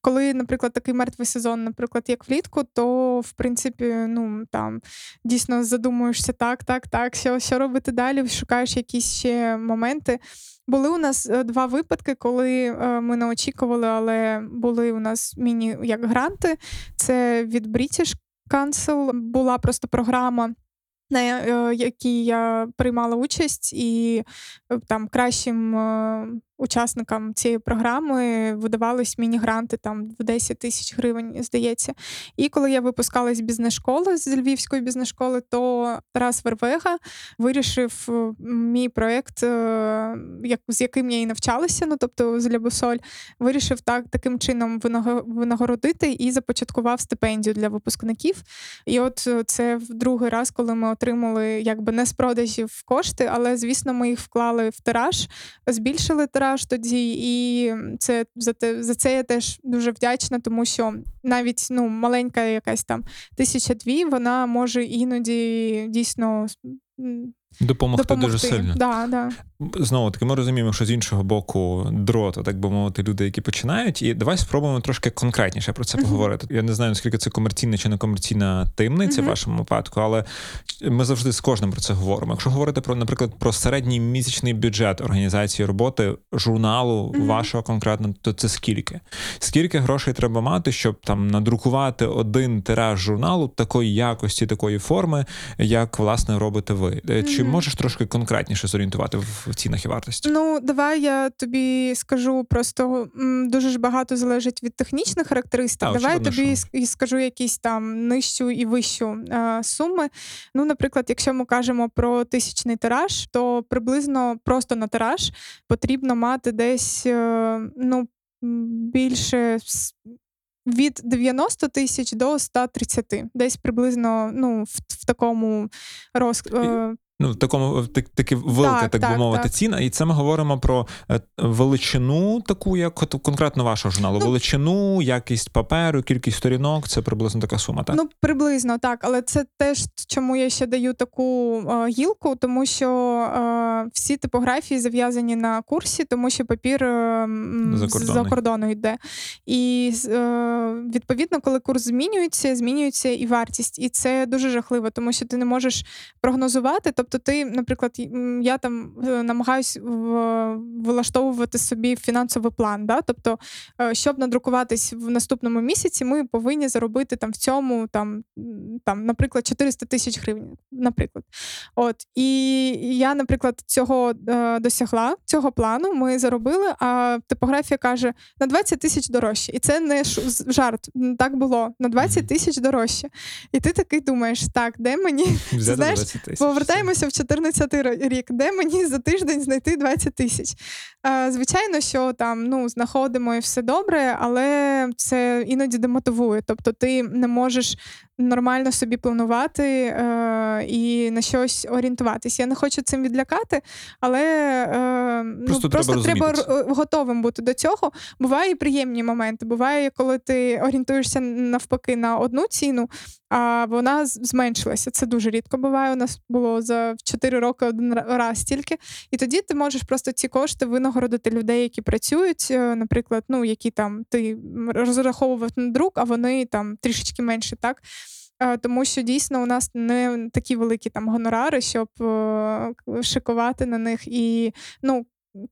Коли, наприклад, такий мертвий сезон, наприклад, як влітку, то в принципі, ну там дійсно задумуєшся так, так, так, що, що робити далі, шукаєш якісь ще моменти. Були у нас е, два випадки, коли е, ми не очікували, але були у нас міні як гранти. Це від British Council була просто програма. На е, якій я приймала участь, і е, там кращим е, учасникам цієї програми видавались міні-гранти там в 10 тисяч гривень, здається. І коли я випускалась з бізнес-школи з Львівської бізнес-школи, то Тарас Вервега вирішив е, мій проєкт, е, як, з яким я і навчалася, ну тобто з Лябусоль, вирішив так таким чином винаго- винагородити і започаткував стипендію для випускників. І от е, це в другий раз, коли ми отримали якби не з продажів кошти, але звісно, ми їх вклали в тираж, збільшили тираж тоді, і це за те за це я теж дуже вдячна, тому що навіть ну маленька якась там тисяча дві, вона може іноді дійсно Допомогти, допомогти. дуже сильно. Да, да. Знову таки, ми розуміємо, що з іншого боку дроту, так би мовити, люди, які починають. І давай спробуємо трошки конкретніше про це поговорити. Я не знаю, наскільки це комерційна чи некомерційна таємниця в вашому випадку, але ми завжди з кожним про це говоримо. Якщо говорити про, наприклад, про середній місячний бюджет організації роботи журналу Мгм. вашого конкретно, то це скільки? Скільки грошей треба мати, щоб там надрукувати один тираж журналу такої якості, такої форми, як власне робите ви? Е, Чи Мгм. можеш трошки конкретніше зорієнтувати в цінах і вартості? Ну, давай я тобі скажу просто дуже ж багато залежить від технічних характеристик. Так, давай я тобі що. і скажу якісь там нижчу і вищу е, суми. Ну, наприклад, якщо ми кажемо про тисячний тираж, то приблизно просто на тираж потрібно мати десь е, ну, більше. Від 90 тисяч до 130. Десь приблизно ну, в, в такому роз, е, Ну, в такому так, таки велика, так, Так, би мовити, так. ціна. І це ми говоримо про е, величину, таку, як конкретно вашого журналу. Ну, величину, якість паперу, кількість сторінок це приблизно така сума, так? Ну, приблизно так, але це теж чому я ще даю таку е, гілку, тому що е, всі типографії зав'язані на курсі, тому що папір е, з-за кордону йде. І е, відповідно, коли курс змінюється, змінюється і вартість. І це дуже жахливо, тому що ти не можеш прогнозувати. Тобто, ти, наприклад, я там е, намагаюсь влаштовувати собі фінансовий план. Да? Тобто, е, щоб надрукуватись в наступному місяці, ми повинні заробити там в цьому, там, там, наприклад, 400 тисяч гривень. Наприклад, от і я, наприклад, цього е, досягла цього плану. Ми заробили. А типографія каже на 20 тисяч дорожче, і це не жарт. Так було на 20 тисяч дорожче. І ти такий думаєш, так, де мені Взяти знаєш, 20 тисяч. в 14 рік, де мені за тиждень знайти 20 тисяч. Звичайно, що там ну, знаходимо і все добре, але це іноді демотивує. Тобто ти не можеш нормально собі планувати е, і на щось орієнтуватись. Я не хочу цим відлякати, але е, ну, Просто просто, треба треба, готовим бути до цього. Буває і приємні моменти. Буває, коли ти орієнтуєшся навпаки на одну ціну, а вона зменшилася. Це дуже рідко буває. У нас було за 4 роки один раз тільки. І тоді ти можеш просто ці кошти винагородити людей, які працюють, е, наприклад, ну які там ти розраховував на друк, а вони там трішечки менше, так. Е, Тому що дійсно у нас не такі великі там гонорари, щоб е, шикувати на них. І ну,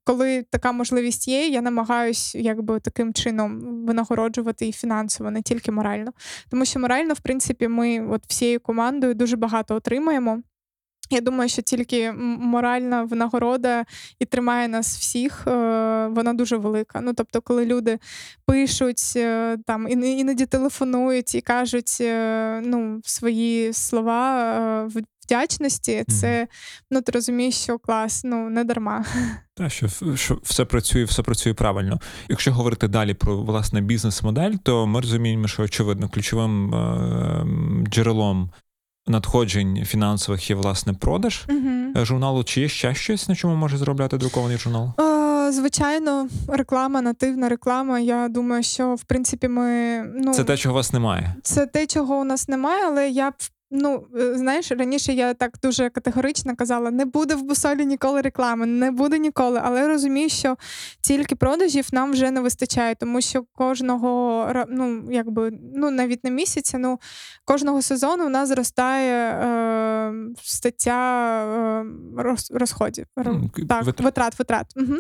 коли така можливість є, я намагаюсь якби таким чином винагороджувати і фінансово, не тільки морально. Тому що морально, в принципі, ми от всією командою дуже багато отримаємо. Я думаю, що тільки моральна винагорода і тримає нас всіх, е, вона дуже велика. Ну тобто, коли люди пишуть е, там іноді телефонують і кажуть е, ну, свої слова вдячності, це ну ти розумієш, що клас, ну не дарма. Та що, що все працює, все працює правильно. Якщо говорити далі про власне бізнес-модель, то ми розуміємо, що очевидно ключовим е, джерелом надходжень фінансових є власне продаж е, журналу. Чи є ще щось, на чому може заробляти друкований журнал? Е, Звичайно, реклама, нативна реклама. Я думаю, що в принципі ми ну Це те, чого у вас немає. це те, чого у нас немає, але я б. Ну, е, знаєш, раніше я так дуже категорично казала: не буде в бусолі ніколи реклами, не буде ніколи. Але розумію, що тільки продажів нам вже не вистачає, тому що кожного ну, якби, ну навіть не місяця, ну кожного сезону у нас зростає е, стаття е, роз, розходів. Ро- так, витрат. витрат, витрат. Угу.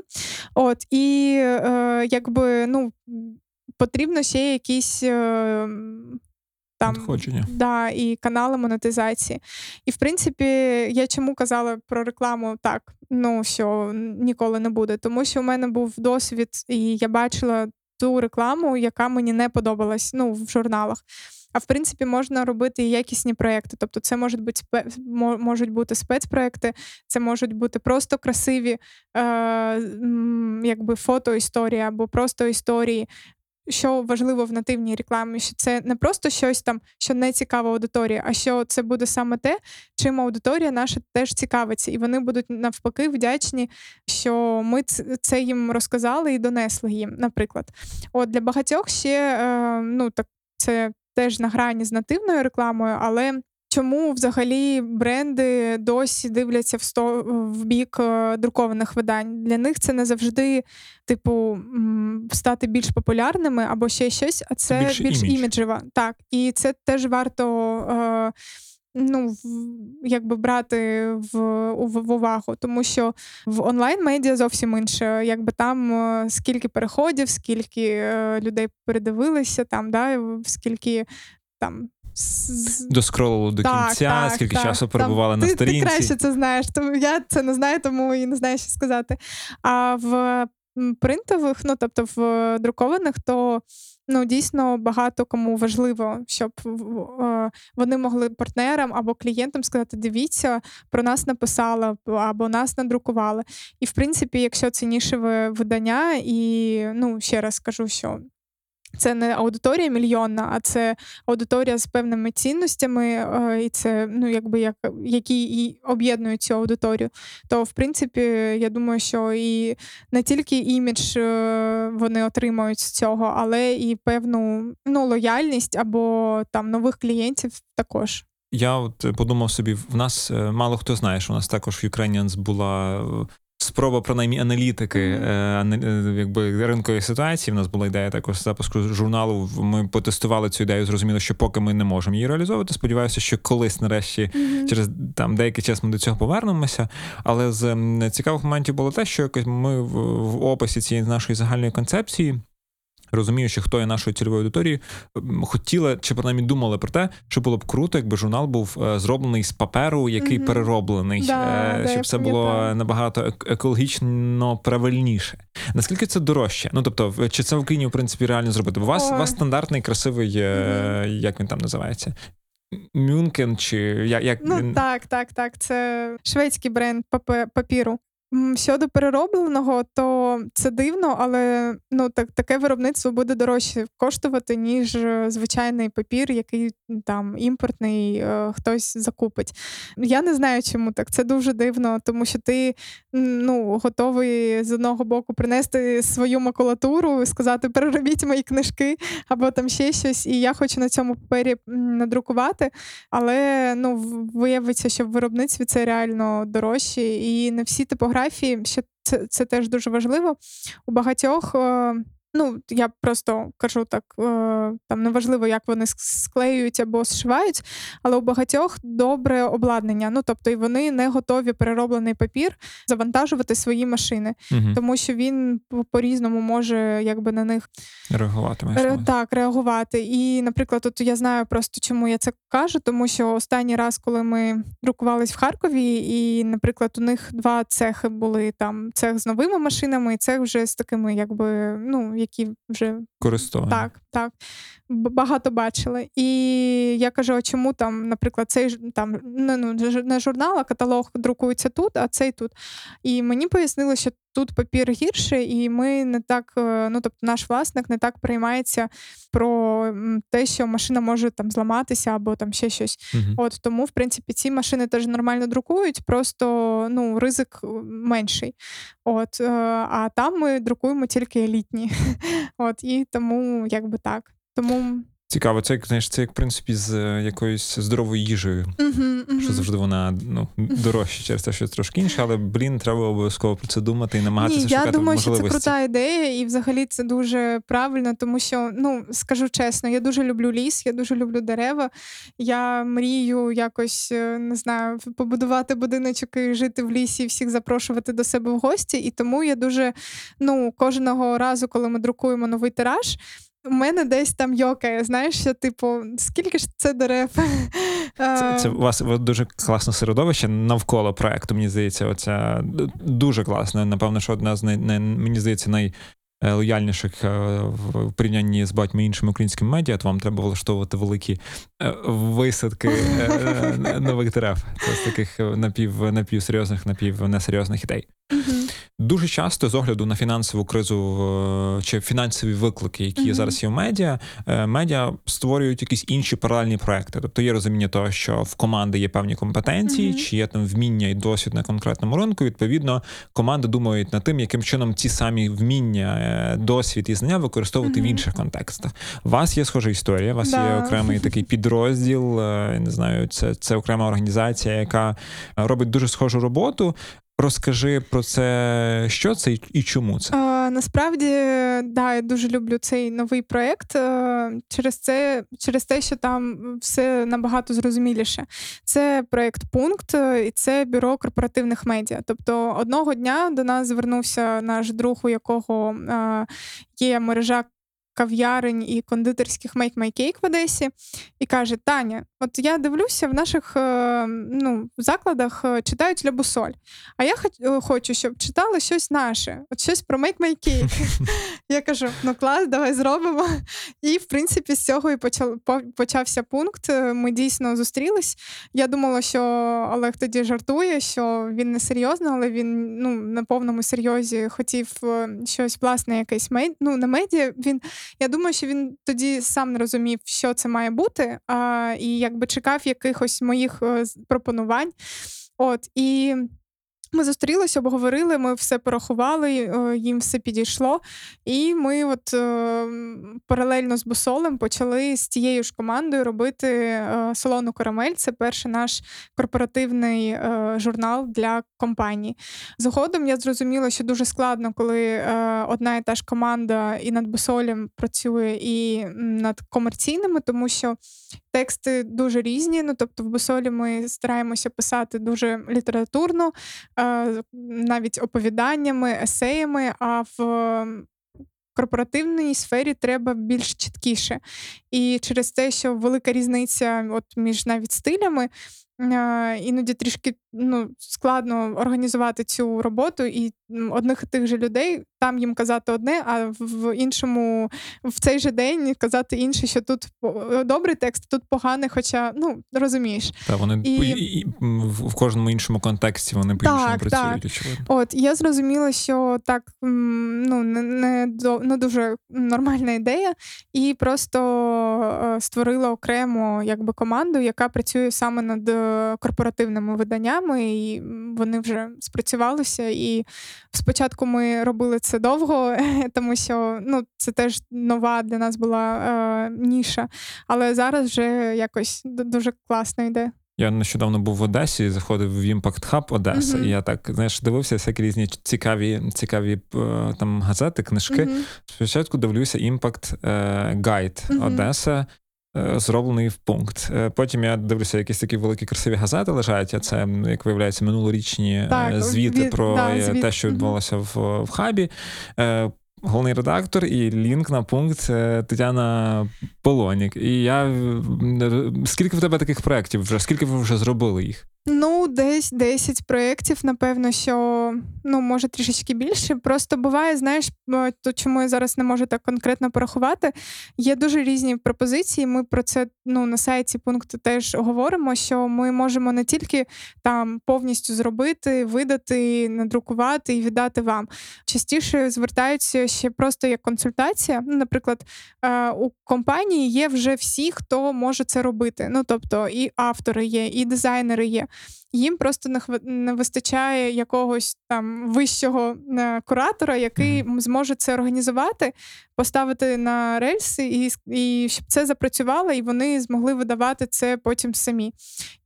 От, і е, якби, ну, потрібно ще якісь. Е, там, Надходження. Да, і канали монетизації. І в принципі, я чому казала про рекламу так, ну що ніколи не буде. Тому що у мене був досвід, і я бачила ту рекламу, яка мені не подобалась ну, в журналах. А в принципі, можна робити і якісні проекти. Тобто, це можуть бути можуть бути спецпроекти, це можуть бути просто красиві е... якби фотоісторії або просто історії. Що важливо в нативній рекламі, що це не просто щось там, що не цікаво аудиторії, а що це буде саме те, чим аудиторія наша теж цікавиться, і вони будуть навпаки вдячні, що ми це їм розказали і донесли їм, наприклад. От для багатьох ще е, ну так це теж на грані з нативною рекламою, але. Чому взагалі бренди досі дивляться в сто в бік е, друкованих видань? Для них це не завжди, типу, стати більш популярними або ще щось, а це більше більш імідж. іміджева. Так, і це теж варто е, ну, якби брати в, у- в увагу, тому що в онлайн-медіа зовсім інше. Якби там е, скільки переходів, скільки е, людей передивилися, там, да, скільки там. Доскролили до так, кінця, так, скільки так. часу Там перебували на ти, сторінці. Ти краще це знаєш. Тому я це не знаю, тому і не знаю, що сказати. А в принтових, ну тобто в друкованих, то ну дійсно багато кому важливо, щоб е, вони могли партнерам або клієнтам сказати: дивіться, про нас написали або нас надрукували. І в принципі, якщо це нішеве видання, і ну ще раз скажу, що. Це не аудиторія мільйонна, а це аудиторія з певними цінностями, е, і це ну, якби як які і об'єднують цю аудиторію. То, в принципі, я думаю, що і не тільки імідж е, вони отримують з цього, але і певну ну, лояльність або там нових клієнтів також. Я от подумав собі, в нас е, мало хто знає, що у нас також в Ukrainians була спроба, принаймні, аналітики е, е, якби ринкової ситуації. У нас була ідея також запуску журналу. Ми потестували цю ідею, зрозуміли, що поки ми не можемо її реалізовувати. Сподіваюся, що колись нарешті через там деякий час ми до цього повернемося. Але з цікавих моментів було те, що якось ми в описі цієї нашої загальної концепції. Розуміючи, хто є нашою цільовою аудиторією, м, хотіли чи принаймні думали про те, що було б круто, якби журнал був е, зроблений з паперу, який Мгм. перероблений, Да, е, да, щоб це було пам'ятаю. набагато ек- екологічно правильніше. Наскільки це дорожче? Ну тобто, чи це в Україні в принципі реально зробити? Бо у вас, у вас стандартний красивий, е, як він там називається? Мюнкен, чи як, як Ну так, так, так. Це шведський бренд папе- папіру. Щодо переробленого, то це дивно, але ну так таке виробництво буде дорожче коштувати, ніж е, звичайний папір, який там імпортний е, хтось закупить. Я не знаю, чому так. Це дуже дивно, тому що ти ну, готовий з одного боку принести свою макулатуру, сказати, переробіть мої книжки або там ще щось. І я хочу на цьому папері надрукувати. Але ну, виявиться, що в виробництві це реально дорожче, і не всі типографії, що це, це теж дуже важливо. У багатьох. Ну, я просто кажу так, е, там неважливо, як вони склеюють або зшивають, але у багатьох добре обладнання. Ну, тобто, і вони не готові перероблений папір завантажувати свої машини, Мгм. тому що він по- по-різному може якби на них реагувати Ре- Так, реагувати. І, наприклад, от я знаю просто, чому я це кажу, тому що останній раз, коли ми друкувались в Харкові, і, наприклад, у них два цехи були там цех з новими машинами, і цех вже з такими, якби, ну, які вже Користування. так, так. Багато бачили. І я кажу, а чому там, наприклад, цей там не, ну, не журнал, а каталог друкується тут, а цей тут. І мені пояснили, що тут папір гірше, і ми не так, е, ну тобто наш власник не так приймається про те, що машина може там зламатися або там ще щось. Мгм. От тому, в принципі, ці машини теж нормально друкують, просто ну, ризик е, менший. От, е, а там ми друкуємо тільки елітні. От, і тому якби так. Тому. Цікаво, це як знаєш, це як в принципі з е, якоюсь здоровою їжею. Угу, Що завжди вона ну дорожча через те, що трошки інше, але блін, треба обов'язково про це думати і намагатися Ні, шукати я думаю, що це крута ідея, і взагалі це дуже правильно, тому що, ну скажу чесно, я дуже люблю ліс, я дуже люблю дерева. Я мрію якось е, не знаю, побудувати будиночок і жити в лісі, всіх запрошувати до себе в гості. І тому я дуже ну кожного разу, коли ми друкуємо новий тираж. У мене десь там йокає, знаєш, що, типу, скільки ж це дерев? Це, це у вас дуже класне середовище навколо проекту. Мені здається, оця дуже класна. Напевно, що одна з най, най- мені здається, найлояльніших е, в порівнянні з багатьма іншими українськими медіа, то вам треба влаштовувати великі е, висадки е, нових дерев. Це з таких напів, напівсерйозних, напівнесерйозних ідей. Дуже часто з огляду на фінансову кризу е, чи фінансові виклики, які Мгм. зараз є в медіа, е, медіа створюють якісь інші паралельні проекти. Тобто є розуміння того, що в команди є певні компетенції, Мгм. чи є там вміння і досвід на конкретному ринку. Відповідно, команди думають над тим, яким чином ці самі вміння, е, досвід і знання використовувати в інших контекстах. У вас є схожа історія, у вас є окремий такий підрозділ. я Не знаю, це, це окрема організація, яка робить дуже схожу роботу. Розкажи про це, що це і- чому це. А, насправді, да, я дуже люблю цей новий проєкт е, через це, через те, що там все набагато зрозуміліше. Це проєкт пункт е, і це бюро корпоративних медіа. Тобто одного дня до нас звернувся наш друг, у якого е, є мережа. Кав'ярень і кондитерських Make My Cake в Одесі, і каже: Таня, от я дивлюся, в наших е, ну, закладах е, читають Лябусоль. А я е, хочу, щоб читали щось наше, от щось про Make My Cake. Я кажу: ну клас, давай зробимо. І в принципі з цього і почав, почався пункт. Ми дійсно зустрілись. Я думала, що Олег тоді жартує, що він не серйозно, але він ну, на повному серйозі хотів щось власне, якесь мед... ну, на медіа. Він я думаю, що він тоді сам не розумів, що це має бути, а, і якби чекав якихось моїх е, пропонувань. От і. Ми зустрілися, обговорили, ми все порахували, е, їм все підійшло. І ми, от е, паралельно з Бусолем, почали з тією ж командою робити е, солону карамель. Це перший наш корпоративний журнал для компанії. Згодом я зрозуміла, що дуже складно, коли одна і та ж команда і над Бусолем працює, і над комерційними, тому що тексти дуже різні. Ну, тобто, в Бусолі ми стараємося писати дуже літературно, е, навіть оповіданнями, есеями, а в корпоративній сфері треба більш чіткіше. І через те, що велика різниця от між навіть стилями, е, іноді трішки ну, складно організувати цю роботу, і одних і тих же людей там їм казати одне, а в іншому в цей же день казати інше, що тут добрий текст, тут поганий, хоча ну розумієш. Та вони і... І, в кожному іншому контексті вони по іншому працюють. очевидно. От я зрозуміла, що так ну не не, не дуже нормальна ідея, і просто е, створила окремо якби команду, яка працює саме над е, корпоративними виданнями, і вони вже спрацювалися. І спочатку ми робили це довго, тому що ну це теж нова для нас була е, ніша, але зараз вже якось дуже класно йде. Я нещодавно був в Одесі, і заходив в Impact Hub Одеса, uh-huh. і я так знаєш, дивився всякі різні цікаві цікаві е, там газети, книжки. Uh-huh. Спочатку дивлюся Impact Guide uh-huh. Одеса. Е, зроблений в пункт. Е, потім я дивлюся, якісь такі великі красиві газети лежать. А це як виявляється минулорічні так, звіти від, про да, звіт. те, що відбулося в, в хабі головний редактор і лінк на пункт Тетяна Полонік. І я скільки в тебе таких проєктів вже? Скільки ви вже зробили їх? Ну, десь 10 проєктів, напевно, що ну, може трішечки більше. Просто буває, знаєш, то чому я зараз не можу так конкретно порахувати. Є дуже різні пропозиції. Ми про це ну, на сайті пункту теж говоримо, що ми можемо не тільки там повністю зробити, видати, надрукувати і віддати вам. Частіше звертаються ще просто як консультація. Ну, Наприклад, е, у компанії є вже всі, хто може це робити. Ну, тобто, і автори є, і дизайнери є їм просто не вистачає якогось там вищого е, куратора, який зможе це організувати, поставити на рельси, і і щоб це запрацювало, і вони змогли видавати це потім самі.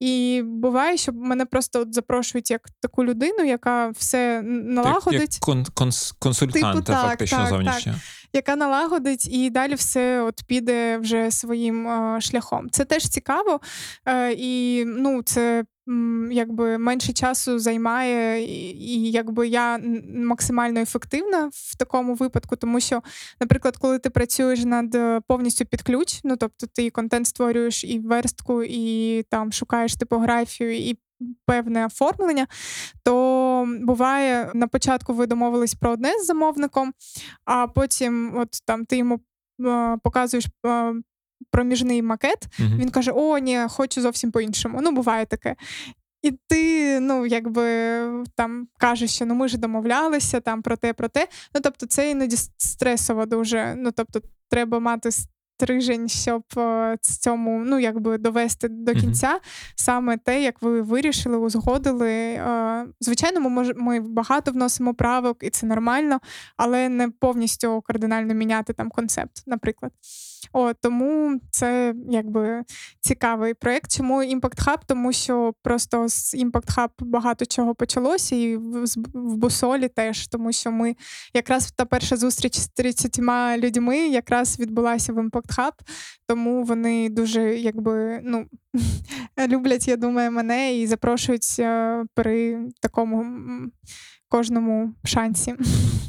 І буває, що мене просто от запрошують як таку людину, яка все налагодить. Як конс- консультанта, типу, так, фактично так, зовнішня. Так. Яка налагодить і далі все от піде вже своїм е, шляхом. Це теж цікаво, е, і ну це якби менше часу займає, і якби я максимально ефективна в такому випадку, тому що, наприклад, коли ти працюєш над е, повністю під ключ, ну тобто ти контент створюєш і верстку, і там шукаєш типографію і. Певне оформлення, то буває на початку ви домовились про одне з замовником, а потім, от там ти йому е, показуєш е, проміжний макет, uh він каже: О, ні, хочу зовсім по-іншому. Ну, буває таке. І ти, ну, якби там кажеш, що ну ми ж домовлялися там про те, про те. Ну, тобто, це іноді стресово дуже. Ну, тобто, треба мати стрижень, щоб е, цьому ну, якби довести до кінця mm-hmm. саме те, як ви вирішили, узгодили. Е, звичайно, ми мож, ми багато вносимо правок, і це нормально, але не повністю кардинально міняти там концепт, наприклад. О, Тому це якби цікавий проєкт. Чому Impact Hub? Тому що просто з Impact Hub багато чого почалося, і в, в Бусолі теж, тому що ми якраз та перша зустріч з 30 людьми якраз відбулася в Impact Hub, тому вони дуже якби ну люблять, я думаю, мене і запрошують е, при такому кожному шансі.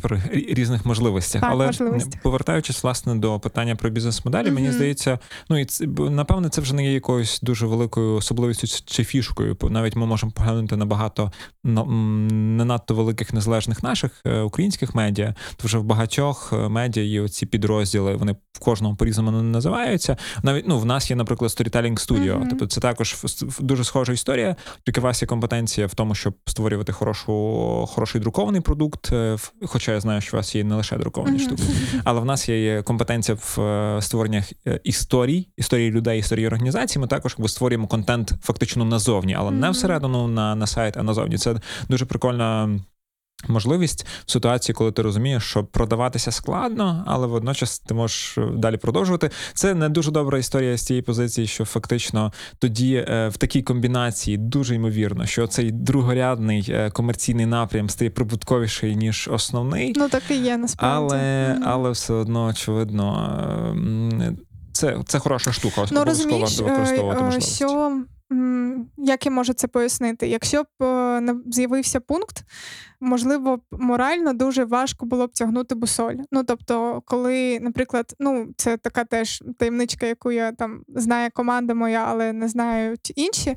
При різних можливостях. Так, Але можливостях. повертаючись власне до питання про бізнес-моделі, mm-hmm. мені здається, ну і це напевне, це вже не є якоюсь дуже великою особливістю чи фішкою. Навіть ми можемо поглянути на багато не надто великих незалежних наших е, українських медіа. То вже в багатьох е, медіа є оці підрозділи. Вони в кожному по-різному не називаються. Навіть ну в нас є, наприклад, Storytelling Studio. Mm-hmm. Тобто, це також дуже схожа історія. Тільки у вас є компетенція в тому, щоб створювати хорошу хорошу хороший друкований продукт, е, хоча я знаю, що у вас є не лише друковані uh-huh. штуки, але в нас є компетенція в е, створеннях е, історій, історії людей, історії організацій. Ми також створюємо контент фактично назовні, але uh-huh. не всередину на на сайт, а назовні. Це дуже прикольна Можливість в ситуації, коли ти розумієш, що продаватися складно, але водночас ти можеш е, далі продовжувати. Це не дуже добра історія з цієї позиції, що фактично тоді е, в такій комбінації дуже ймовірно, що цей другорядний е, комерційний напрям стає прибутковіший ніж основний. Ну так і є насправді. Але але все одно очевидно, це це хороша штука. Ну, розумієш, використовувати можливості. що як я можу це пояснити? Якщо б е, з'явився пункт, можливо, морально дуже важко було б тягнути бусоль. Ну тобто, коли, наприклад, ну це така теж таємничка, яку я там знає команда моя, але не знають інші.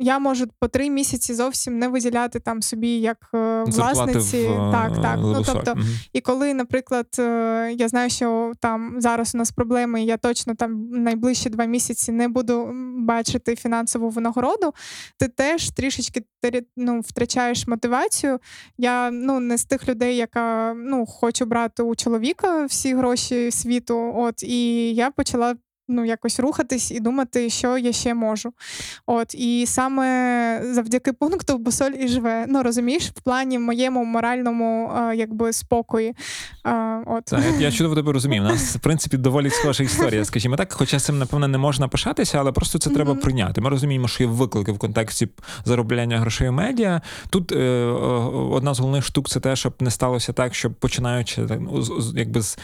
Я можу по три місяці зовсім не виділяти там собі як е, власниці. в, так, так. Ну, тобто, Мгм. і коли, наприклад, е, я знаю, що там зараз у нас проблеми, і я точно там найближчі два місяці не буду бачити фінансову винагороду, ти теж трішечки ну, втрачаєш мотивацію. Я ну не з тих людей, яка ну хочу брати у чоловіка всі гроші світу. От і я почала. Ну, якось рухатись і думати, що я ще можу. От і саме завдяки пункту Босоль і живе. Ну розумієш, в плані моєму моральному е, якби спокої. Е, от Так, я, я чудово тебе розумію. У нас, в принципі, доволі схожа історія, скажімо так. Хоча цим, напевно, не можна пишатися, але просто це треба Мгм. прийняти. Ми розуміємо, що є виклики в контексті заробляння грошей у медіа. Тут е, е, одна з головних штук це те, щоб не сталося так, щоб починаючи так, ну, якби з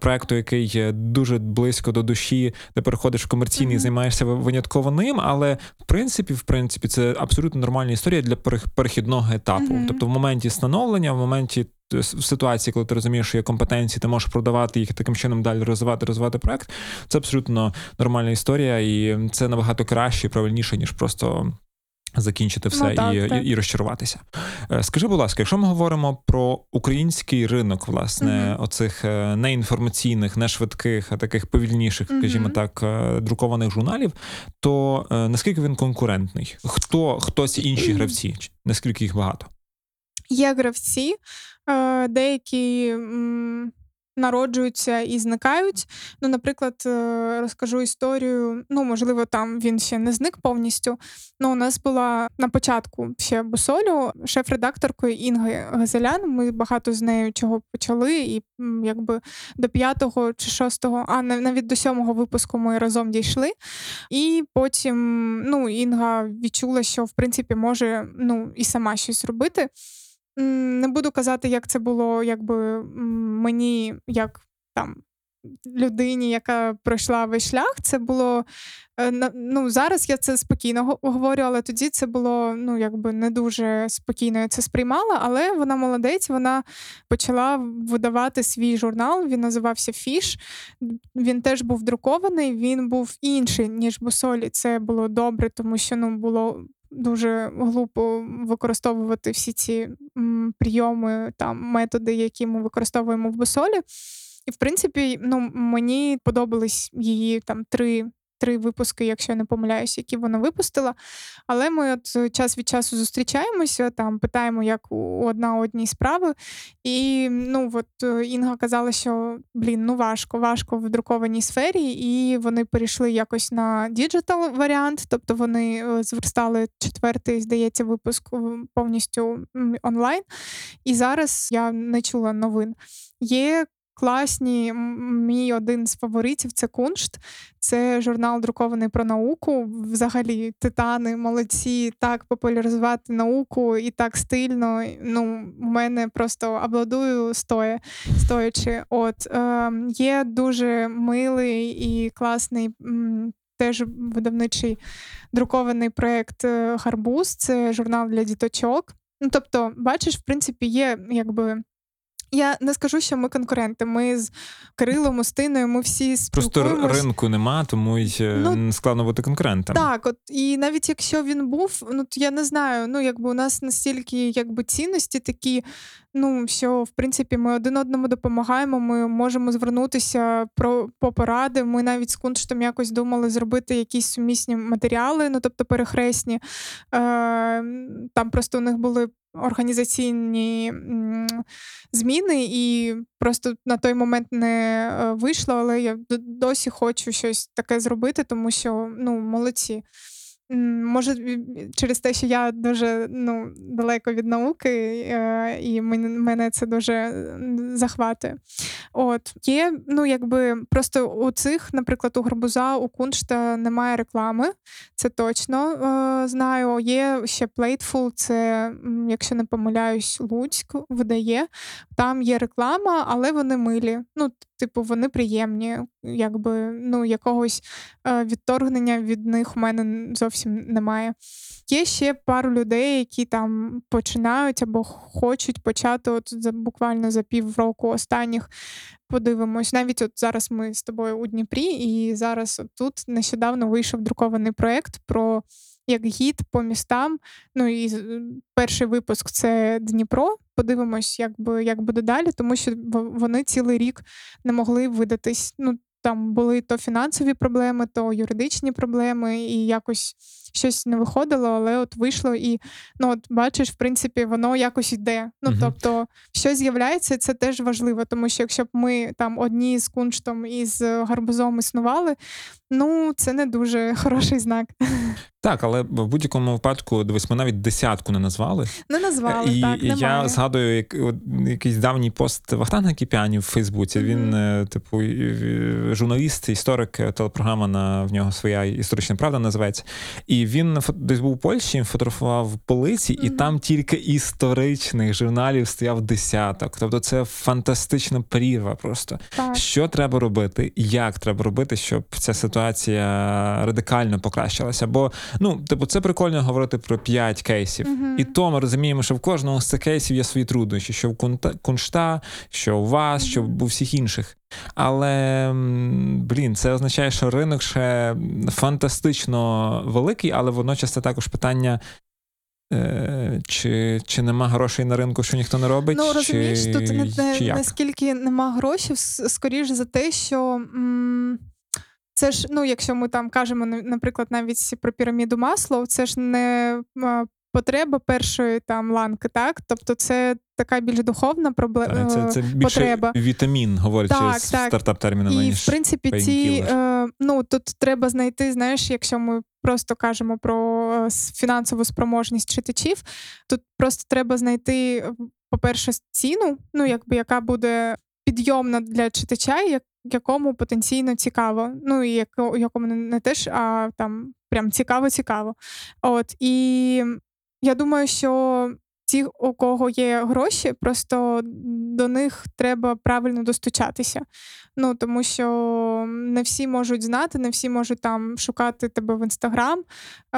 проекту, який дуже близько до душі, ти переходиш в комерційний і Мгм. займаєшся винятково ним. Але в принципі, в принципі, це абсолютно нормальна історія для перех- перехідного етапу. Мгм. Тобто, в моменті становлення, в моменті е, в ситуації, коли ти розумієш, що є компетенції, ти можеш продавати їх таким чином далі розвивати, розвивати проект. Це абсолютно нормальна історія, і це набагато краще і правильніше, ніж просто. Закінчити все Ну, так, і, так. І, і розчаруватися. Е, Скажи, будь ласка, якщо ми говоримо про український ринок, власне, Мгм. оцих е, не швидких, а таких повільніших, скажімо так, е, друкованих журналів, то наскільки він конкурентний? Хто хто ці інші гравці? Наскільки їх багато? Є гравці, деякі народжуються і зникають. Ну, наприклад, е, розкажу історію. Ну, можливо, там він ще не зник повністю. Ну, у нас була на початку ще Бусолю шеф-редакторкою Інги Газелян. Ми багато з нею чого почали, і якби до п'ятого чи шостого, а нав- навіть до сьомого випуску ми разом дійшли. І потім ну, Інга відчула, що в принципі може ну, і сама щось робити. Не буду казати, як це було якби мені, як там людині, яка пройшла весь шлях. Це було е, ну, зараз я це спокійно го- говорю, але тоді це було ну, якби не дуже спокійно я це сприймала. Але вона молодець, вона почала видавати свій журнал. Він називався Фіш. Він теж був друкований, він був інший, ніж Бусолі. Це було добре, тому що ну, було дуже глупо використовувати всі ці м, прийоми, там, методи, які ми використовуємо в Бусолі. І, в принципі, ну, мені подобались її там три. Три випуски, якщо я не помиляюсь, які вона випустила. Але ми от е, час від часу зустрічаємося, там питаємо, як у одна одній справи. І ну от е, Інга казала, що блін, ну важко, важко в друкованій сфері, і вони перейшли якось на digital варіант, тобто вони е, зверстали четвертий, здається, випуск повністю онлайн. І зараз я не чула новин. Є класні, мій один з фаворитів це Куншт. Це журнал друкований про науку. Взагалі, титани, молодці, так популяризувати науку і так стильно. Ну, у мене просто обладую стоя, стоячи. От е, є дуже милий і класний. Теж видавничий друкований проєкт е, Гарбуз, це журнал для діточок. Ну, тобто, бачиш, в принципі, є якби. Я не скажу, що ми конкуренти. Ми з Кирилом, Устиною, ми всі Просто ринку нема, тому й е, Ну, складно бути конкурентом. Так, от і навіть якщо він був, ну то я не знаю. Ну якби у нас настільки якби цінності такі, ну що в принципі ми один одному допомагаємо. Ми можемо звернутися про по поради. Ми навіть з кунштом якось думали зробити якісь сумісні матеріали, ну тобто перехресні. Е, Там просто у них були. Організаційні зміни, і просто на той момент не е, вийшло, але я досі хочу щось таке зробити, тому що ну, молодці. Може, через те, що я дуже ну, далеко від науки, е, і мене, це дуже захватує. От є, ну якби просто у цих, наприклад, у гарбуза, у куншта немає реклами, це точно е, знаю. Є ще Plateful, це, якщо не помиляюсь, Луцьк видає. Там є реклама, але вони милі. Ну, типу, вони приємні, якби ну, якогось е, відторгнення від них у мене зовсім немає. Є ще пару людей, які там починають або хочуть почати от за буквально за півроку останніх. Подивимось, навіть от зараз ми з тобою у Дніпрі, і зараз от тут нещодавно вийшов друкований проєкт про як гід по містам. Ну і перший випуск це Дніпро. Подивимось, як, би, як буде далі, тому що вони цілий рік не могли видатись. Ну, там були то фінансові проблеми, то юридичні проблеми, і якось щось не виходило, але от вийшло, і ну от бачиш, в принципі, воно якось йде. Ну тобто, щось з'являється, це теж важливо, тому що якщо б ми там одні з кунштом і з гарбузом існували, ну це не дуже хороший знак. Так, але в будь-якому випадку, дивись, ми навіть десятку не назвали. Не назвали і так. я згадую як, от, якийсь давній пост Вахтанга Кіпяні в Фейсбуці. Він, Мгм. е, типу, журналіст, історик, е, телепрограма на в нього своя історична правда називається. І він десь був у Польщі, фотографував полиці, і там тільки історичних журналів стояв десяток. Тобто це фантастична прірва просто. так. Що треба робити, як треба робити, щоб ця ситуація радикально покращилася? Бо ну, типу, це прикольно говорити про п'ять кейсів. Мгм. І то ми розуміємо, що в кожного з цих кейсів є свої труднощі, що в куншта, що у вас, що Мгм. у всіх інших. Але блін, це означає, що ринок ще фантастично великий, але водночас це також питання. е, Чи, чи нема грошей на ринку, що ніхто не робить? Ну розумієш, чи, тут не, не, наскільки нема грошей, скоріш за те, що м, це ж, ну, якщо ми там кажемо, на- наприклад, навіть про піраміду Маслоу, це ж не потреба першої там ланки, так? Тобто це така більш духовна проблема. Це, це більше потреба. вітамін, говорячи Так, з так. стартап-термінами, І, ніж в принципі, ці, е, ну, тут треба знайти, знаєш, якщо ми просто кажемо про е, фінансову спроможність читачів, тут просто треба знайти, е, по-перше, ціну, ну, якби, яка буде підйомна для читача, як, якому потенційно цікаво. Ну, і якому не, теж, а там прям цікаво-цікаво. От, і я думаю, що ті, у кого є гроші, просто до них треба правильно достучатися. Ну тому що не всі можуть знати, не всі можуть там шукати тебе в інстаграм. Е,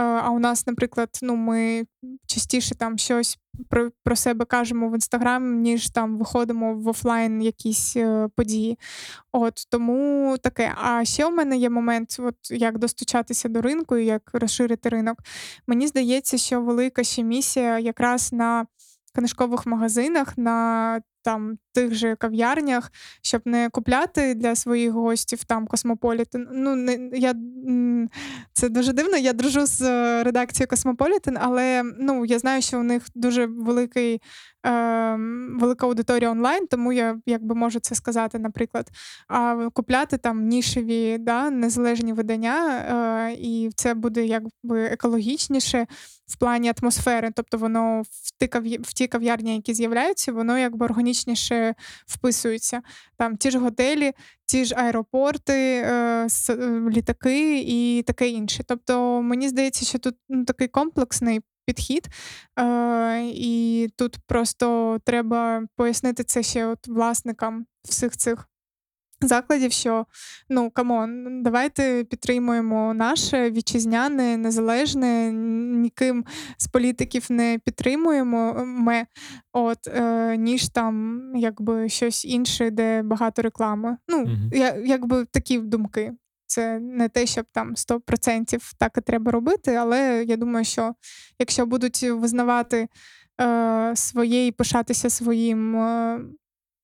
А у нас, наприклад, ну ми частіше там щось про, про себе кажемо в інстаграм, ніж там виходимо в офлайн якісь е, події. От тому таке. А ще у мене є момент, от як достучатися до ринку і як розширити ринок. Мені здається, що велика ще місія якраз на книжкових магазинах, на там тих же кав'ярнях, щоб не купляти для своїх гостів там Космополітен. Ну не я це дуже дивно. Я дружу з е, редакцією Космополітен, але ну я знаю, що у них дуже великий. Е, велика аудиторія онлайн, тому я якби можу це сказати, наприклад. А купляти там нішеві, да, незалежні видання, е, і це буде якби екологічніше в плані атмосфери. Тобто воно в ті, кав'ярні, які з'являються, воно якби органічніше вписуються. Там ті ж готелі, ті ж аеропорти, е, е, літаки і таке інше. Тобто, мені здається, що тут ну, такий комплексний підхід, е, і тут просто треба пояснити це ще от власникам всіх цих. Закладів, що ну come on, давайте підтримуємо наше вітчизняне, незалежне, ніким з політиків не підтримуємо ми, от е, ніж там якби щось інше, де багато реклами. Ну, Мгм. я, якби такі думки. Це не те, щоб там 100% так і треба робити, але я думаю, що якщо будуть визнавати е, своє і пишатися своїм е,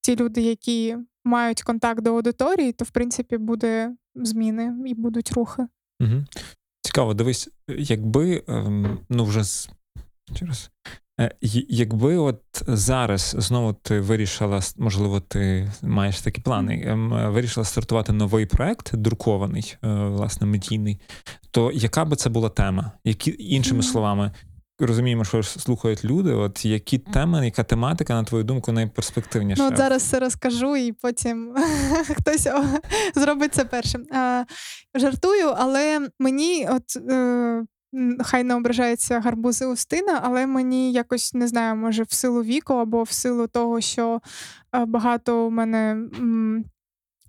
ті люди, які мають контакт до аудиторії, то в принципі буде зміни і будуть рухи. Угу. Цікаво, дивись, якби ем, ну вже з через. е, Якби от зараз знову ти вирішила, можливо, ти маєш такі плани, ем, е, вирішила стартувати новий проект, друкований, е, власне, медійний, то яка би це була тема? Які іншими словами, розуміємо, що слухають люди, от які теми, яка тематика, на твою думку, найперспективніша? Ну, от зараз все розкажу, і потім хтось зробить це першим. А, жартую, але мені, от е, хай не ображається гарбузи Устина, але мені якось не знаю, може, в силу віку або в силу того, що е, багато у мене. м,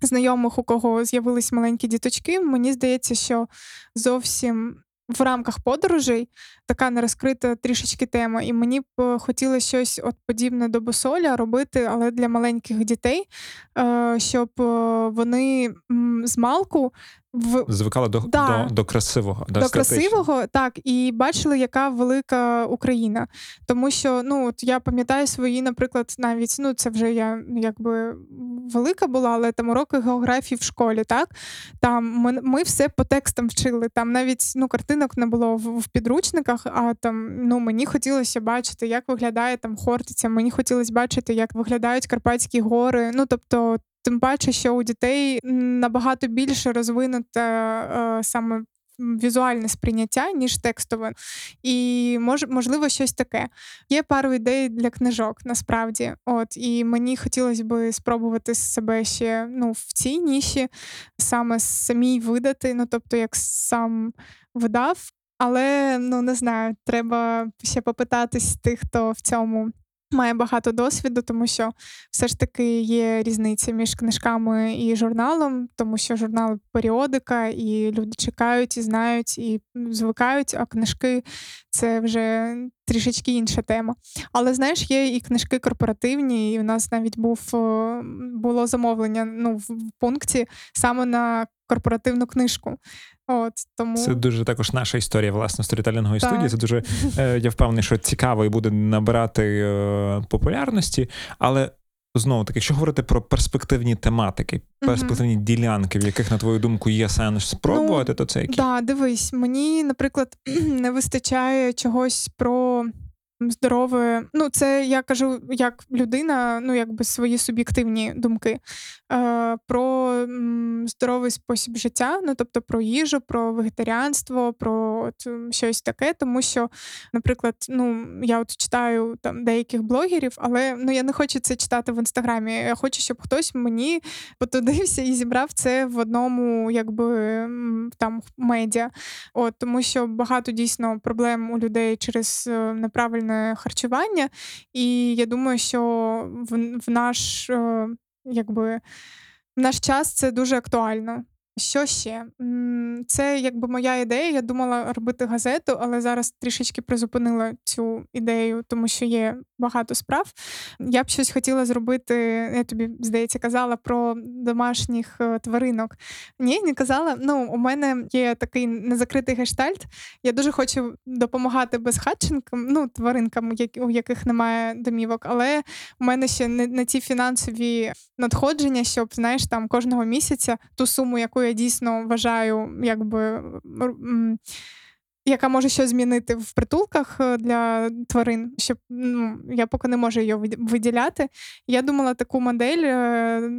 Знайомих, у кого з'явились маленькі діточки, мені здається, що зовсім в рамках подорожей така нерозкрита трішечки тема. І мені б е, хотілося щось от подібне до босоля робити, але для маленьких дітей, е, щоб е, вони з малку в Звикали до, Да. до, до красивого, до, до красивого, так, і бачили, яка велика Україна. Тому що ну, от я пам'ятаю свої, наприклад, навіть ну, це вже я ну, якби велика була, але там уроки географії в школі, так? Там ми, ми все по текстам вчили. Там навіть ну, картинок не було в, в підручниках, а там ну, мені хотілося бачити, як виглядає там Хортиця, мені хотілося бачити, як виглядають Карпатські гори. Ну, тобто, тим паче, що у дітей набагато більше розвинуте е, саме візуальне сприйняття, ніж текстове. І мож, можливо, щось таке. Є пару ідей для книжок, насправді. От, і мені хотілося б спробувати себе ще ну, в цій ніші, саме самій видати, ну тобто, як сам видав. Але ну не знаю, треба ще попитатись тих, хто в цьому має багато досвіду, тому що все ж таки є різниця між книжками і журналом, тому що журнал періодика, і люди чекають, і знають, і звикають, а книжки це вже трішечки інша тема. Але знаєш, є і книжки корпоративні, і у нас навіть був е, було замовлення ну, в пункті саме на корпоративну книжку. От тому Це дуже також наша історія, власне, сторітелінгової Так. студії. Це дуже е, я впевнений, що цікаво і буде набирати е, популярності. Але знову таки, якщо говорити про перспективні тематики, перспективні ділянки, в яких, на твою думку, є сенс спробувати, то це які? Да, дивись, мені, наприклад, не вистачає чогось про здорове. Ну, це я кажу як людина, ну якби свої суб'єктивні думки. Е, про здоровий спосіб життя, ну тобто про їжу, про вегетаріанство, про от, щось таке. Тому що, наприклад, ну я от читаю там деяких блогерів, але ну я не хочу це читати в інстаграмі. Я хочу, щоб хтось мені потудився і зібрав це в одному, якби там медіа. От тому, що багато дійсно проблем у людей через е, неправильне харчування, і я думаю, що в, в наш е, якби в наш час це дуже актуально. Що ще? Це якби моя ідея. Я думала робити газету, але зараз трішечки призупинила цю ідею, тому що є багато справ. Я б щось хотіла зробити. Я тобі здається казала про домашніх е, тваринок. Ні, не казала. Ну, у мене є такий незакритий гештальт. Я дуже хочу допомагати безхатченкам, ну, тваринкам, у яких немає домівок, але у мене ще не, не ті фінансові надходження, щоб знаєш, там кожного місяця ту суму, яку я дійсно вважаю, якби. Яка може щось змінити в притулках е, для тварин, щоб ну я поки не можу її виді- виділяти. Я думала таку модель е,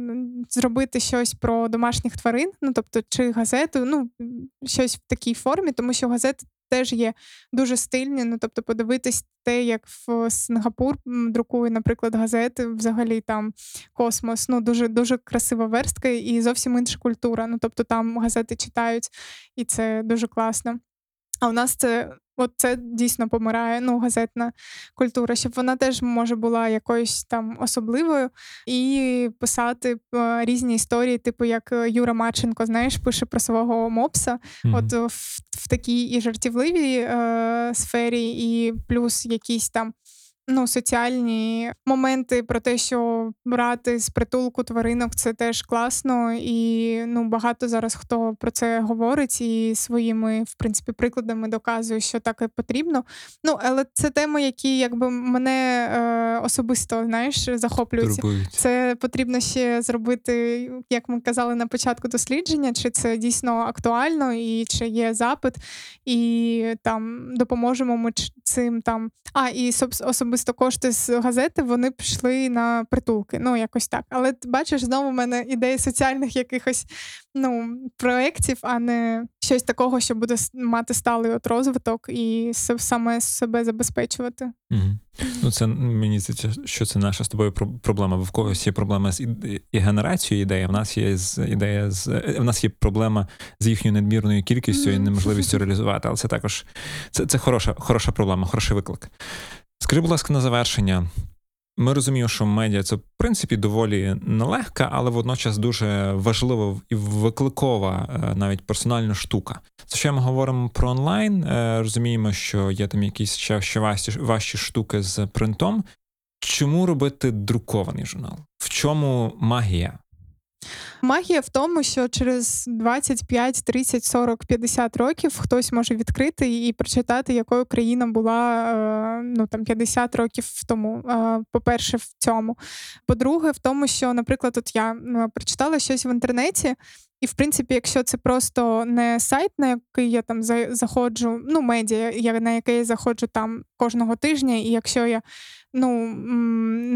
зробити щось про домашніх тварин, ну тобто, чи газету, ну щось в такій формі, тому що газети теж є дуже стильні. Ну тобто, подивитись те, як в Сингапур друкує, наприклад, газети, взагалі там космос. Ну дуже дуже красива верстка і зовсім інша культура. Ну тобто там газети читають, і це дуже класно. А у нас це. От це дійсно помирає, ну, газетна культура, щоб вона теж може була якоюсь там особливою і писати е, різні історії, типу як е, Юра Марченко, знаєш, пише про свого мопса. Мгм. От в, в такій і жартівливій е, сфері, і плюс якісь там. Ну, соціальні моменти про те, що брати з притулку тваринок це теж класно, і ну багато зараз хто про це говорить і своїми, в принципі, прикладами доказує, що так і потрібно. Ну, але це теми, які якби мене е, особисто знаєш захоплюються. Турбують. Це потрібно ще зробити, як ми казали на початку дослідження, чи це дійсно актуально, і чи є запит, і там допоможемо ми цим там. А, і соб- особисто кошти з газети вони пішли на притулки. Ну, якось так. Але ти бачиш, знову в мене ідеї соціальних якихось ну, проєктів, а не щось такого, що буде мати сталий от розвиток і саме себе забезпечувати. Мгм. Ну, це мені здається, що це наша з тобою проблема. Бо в когось є проблема з і, і генерацією ідеї. В нас є з ідея з е, в нас є проблема з їхньою надмірною кількістю і неможливістю реалізувати. Але це також це, це хороша, хороша проблема, хороший виклик. Скажи, будь ласка, на завершення. Ми розуміємо, що медіа це в принципі доволі нелегка, але водночас дуже важлива і викликова е, навіть персональна штука. Це що ми говоримо про онлайн, е, розуміємо, що є там якісь ще, ще важчі, важчі штуки з принтом. Чому робити друкований журнал? В чому магія? Магія в тому, що через 25, 30, 40, 50 років хтось може відкрити і прочитати, якою країна була е, ну там 50 років тому. Е, По-перше, в цьому. По-друге, в тому, що, наприклад, от я е, прочитала щось в інтернеті. І, в принципі, якщо це просто не сайт, на який я там заходжу, ну, медіа, на який я заходжу там кожного тижня, і якщо я ну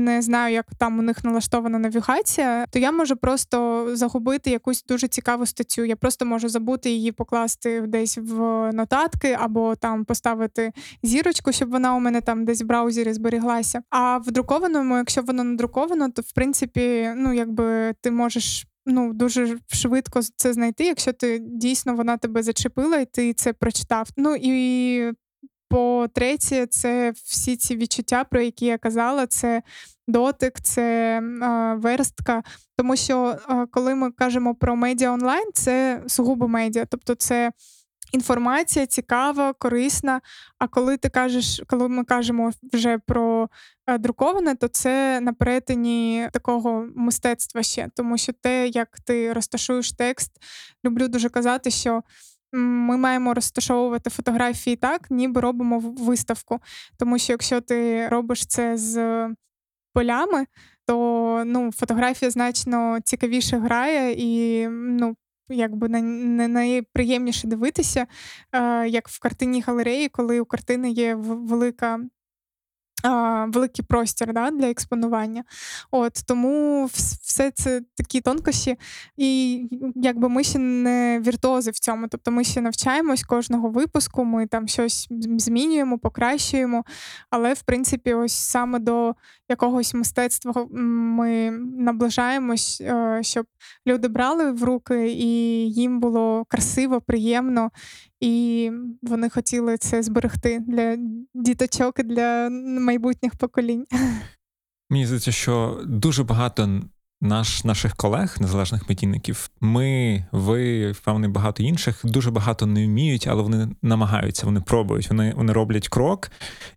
не знаю, як там у них налаштована навігація, то я можу просто загубити якусь дуже цікаву статтю. Я просто можу забути її покласти десь в нотатки, або там поставити зірочку, щоб вона у мене там десь в браузері зберіглася. А в друкованому, якщо воно надруковано, то в принципі, ну якби ти можеш. Ну, дуже швидко це знайти, якщо ти дійсно вона тебе зачепила, і ти це прочитав. Ну і по-третє, це всі ці відчуття, про які я казала, це дотик, це е, верстка. Тому що е, коли ми кажемо про медіа онлайн, це сугубо медіа, тобто це. Інформація цікава, корисна. А коли ти кажеш, коли ми кажемо вже про е, друковане, то це на перетині такого мистецтва ще, тому що те, як ти розташуєш текст, люблю дуже казати, що ми маємо розташовувати фотографії так, ніби робимо виставку. Тому що якщо ти робиш це з полями, то ну, фотографія значно цікавіше грає і ну, якби не найприємніше дивитися, е, як в картинній галереї, коли у картини є велика великий простір да, для експонування. От Тому все це такі тонкощі, і якби ми ще не віртуози в цьому. Тобто ми ще навчаємось кожного випуску, ми там щось змінюємо, покращуємо. Але, в принципі, ось саме до якогось мистецтва ми наближаємось, е, щоб люди брали в руки, і їм було красиво, приємно, і вони хотіли це зберегти для діточок для майбутніх поколінь. Мені здається, що дуже багато наш, наших колег, незалежних медійників, ми, ви, певний, багато інших, дуже багато не вміють, але вони намагаються, вони пробують, вони вони роблять крок,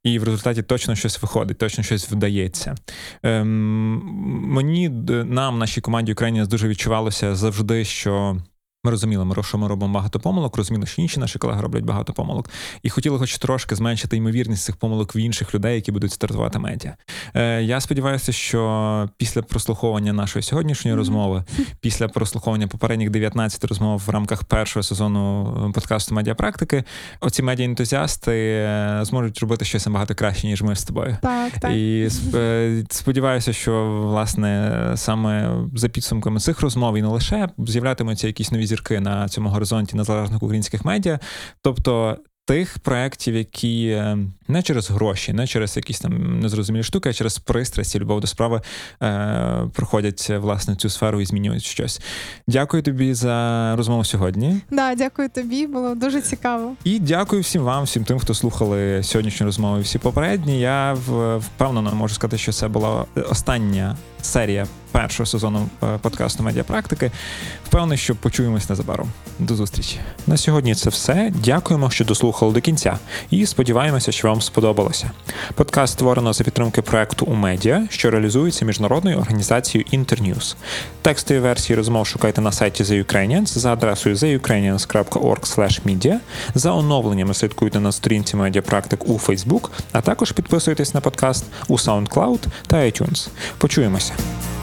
і в результаті точно щось виходить, точно щось вдається. Ем, Мені нам, нашій команді Україні, дуже відчувалося завжди, що. Ми розуміли, що ми робимо багато помилок, розуміли, що інші наші колеги роблять багато помилок, і хотіли, хоч трошки зменшити ймовірність цих помилок в інших людей, які будуть стартувати медіа. Е, Я сподіваюся, що після прослуховування нашої сьогоднішньої розмови, після прослуховування попередніх 19 розмов в рамках першого сезону е, подкасту Медіапрактики, оці медіаентузіасти е, зможуть робити щось набагато краще, ніж ми з тобою. Так, так. І е, сподіваюся, що власне саме за підсумками цих розмов і не лише з'являтимуться якісь нові зірки на цьому горизонті незалежних українських медіа. Тобто тих проєктів, які е, не через гроші, не через якісь там незрозумілі штуки, а через пристрасті, любов до справи е, проходять власне цю сферу і змінюють щось. Дякую тобі за розмову сьогодні. Да, дякую тобі, було дуже цікаво. І дякую всім вам, всім тим, хто слухали сьогоднішню розмову. і Всі попередні. Я впевнено можу сказати, що це була остання серія першого сезону е, подкасту Медіапрактики. Впевнений, що почуємось незабаром. До зустрічі. На сьогодні це все. Дякуємо, що дослухали до кінця, і сподіваємося, що вам сподобалося. Подкаст створено за підтримки проекту у медіа, що реалізується міжнародною організацією Internews. Текстові версії розмов шукайте на сайті The Ukrainians за адресою theukrainians.org.media. За оновленнями слідкуйте на сторінці Медіапрактик у Facebook, а також підписуйтесь на подкаст у SoundCloud та iTunes. Почуємося. casa.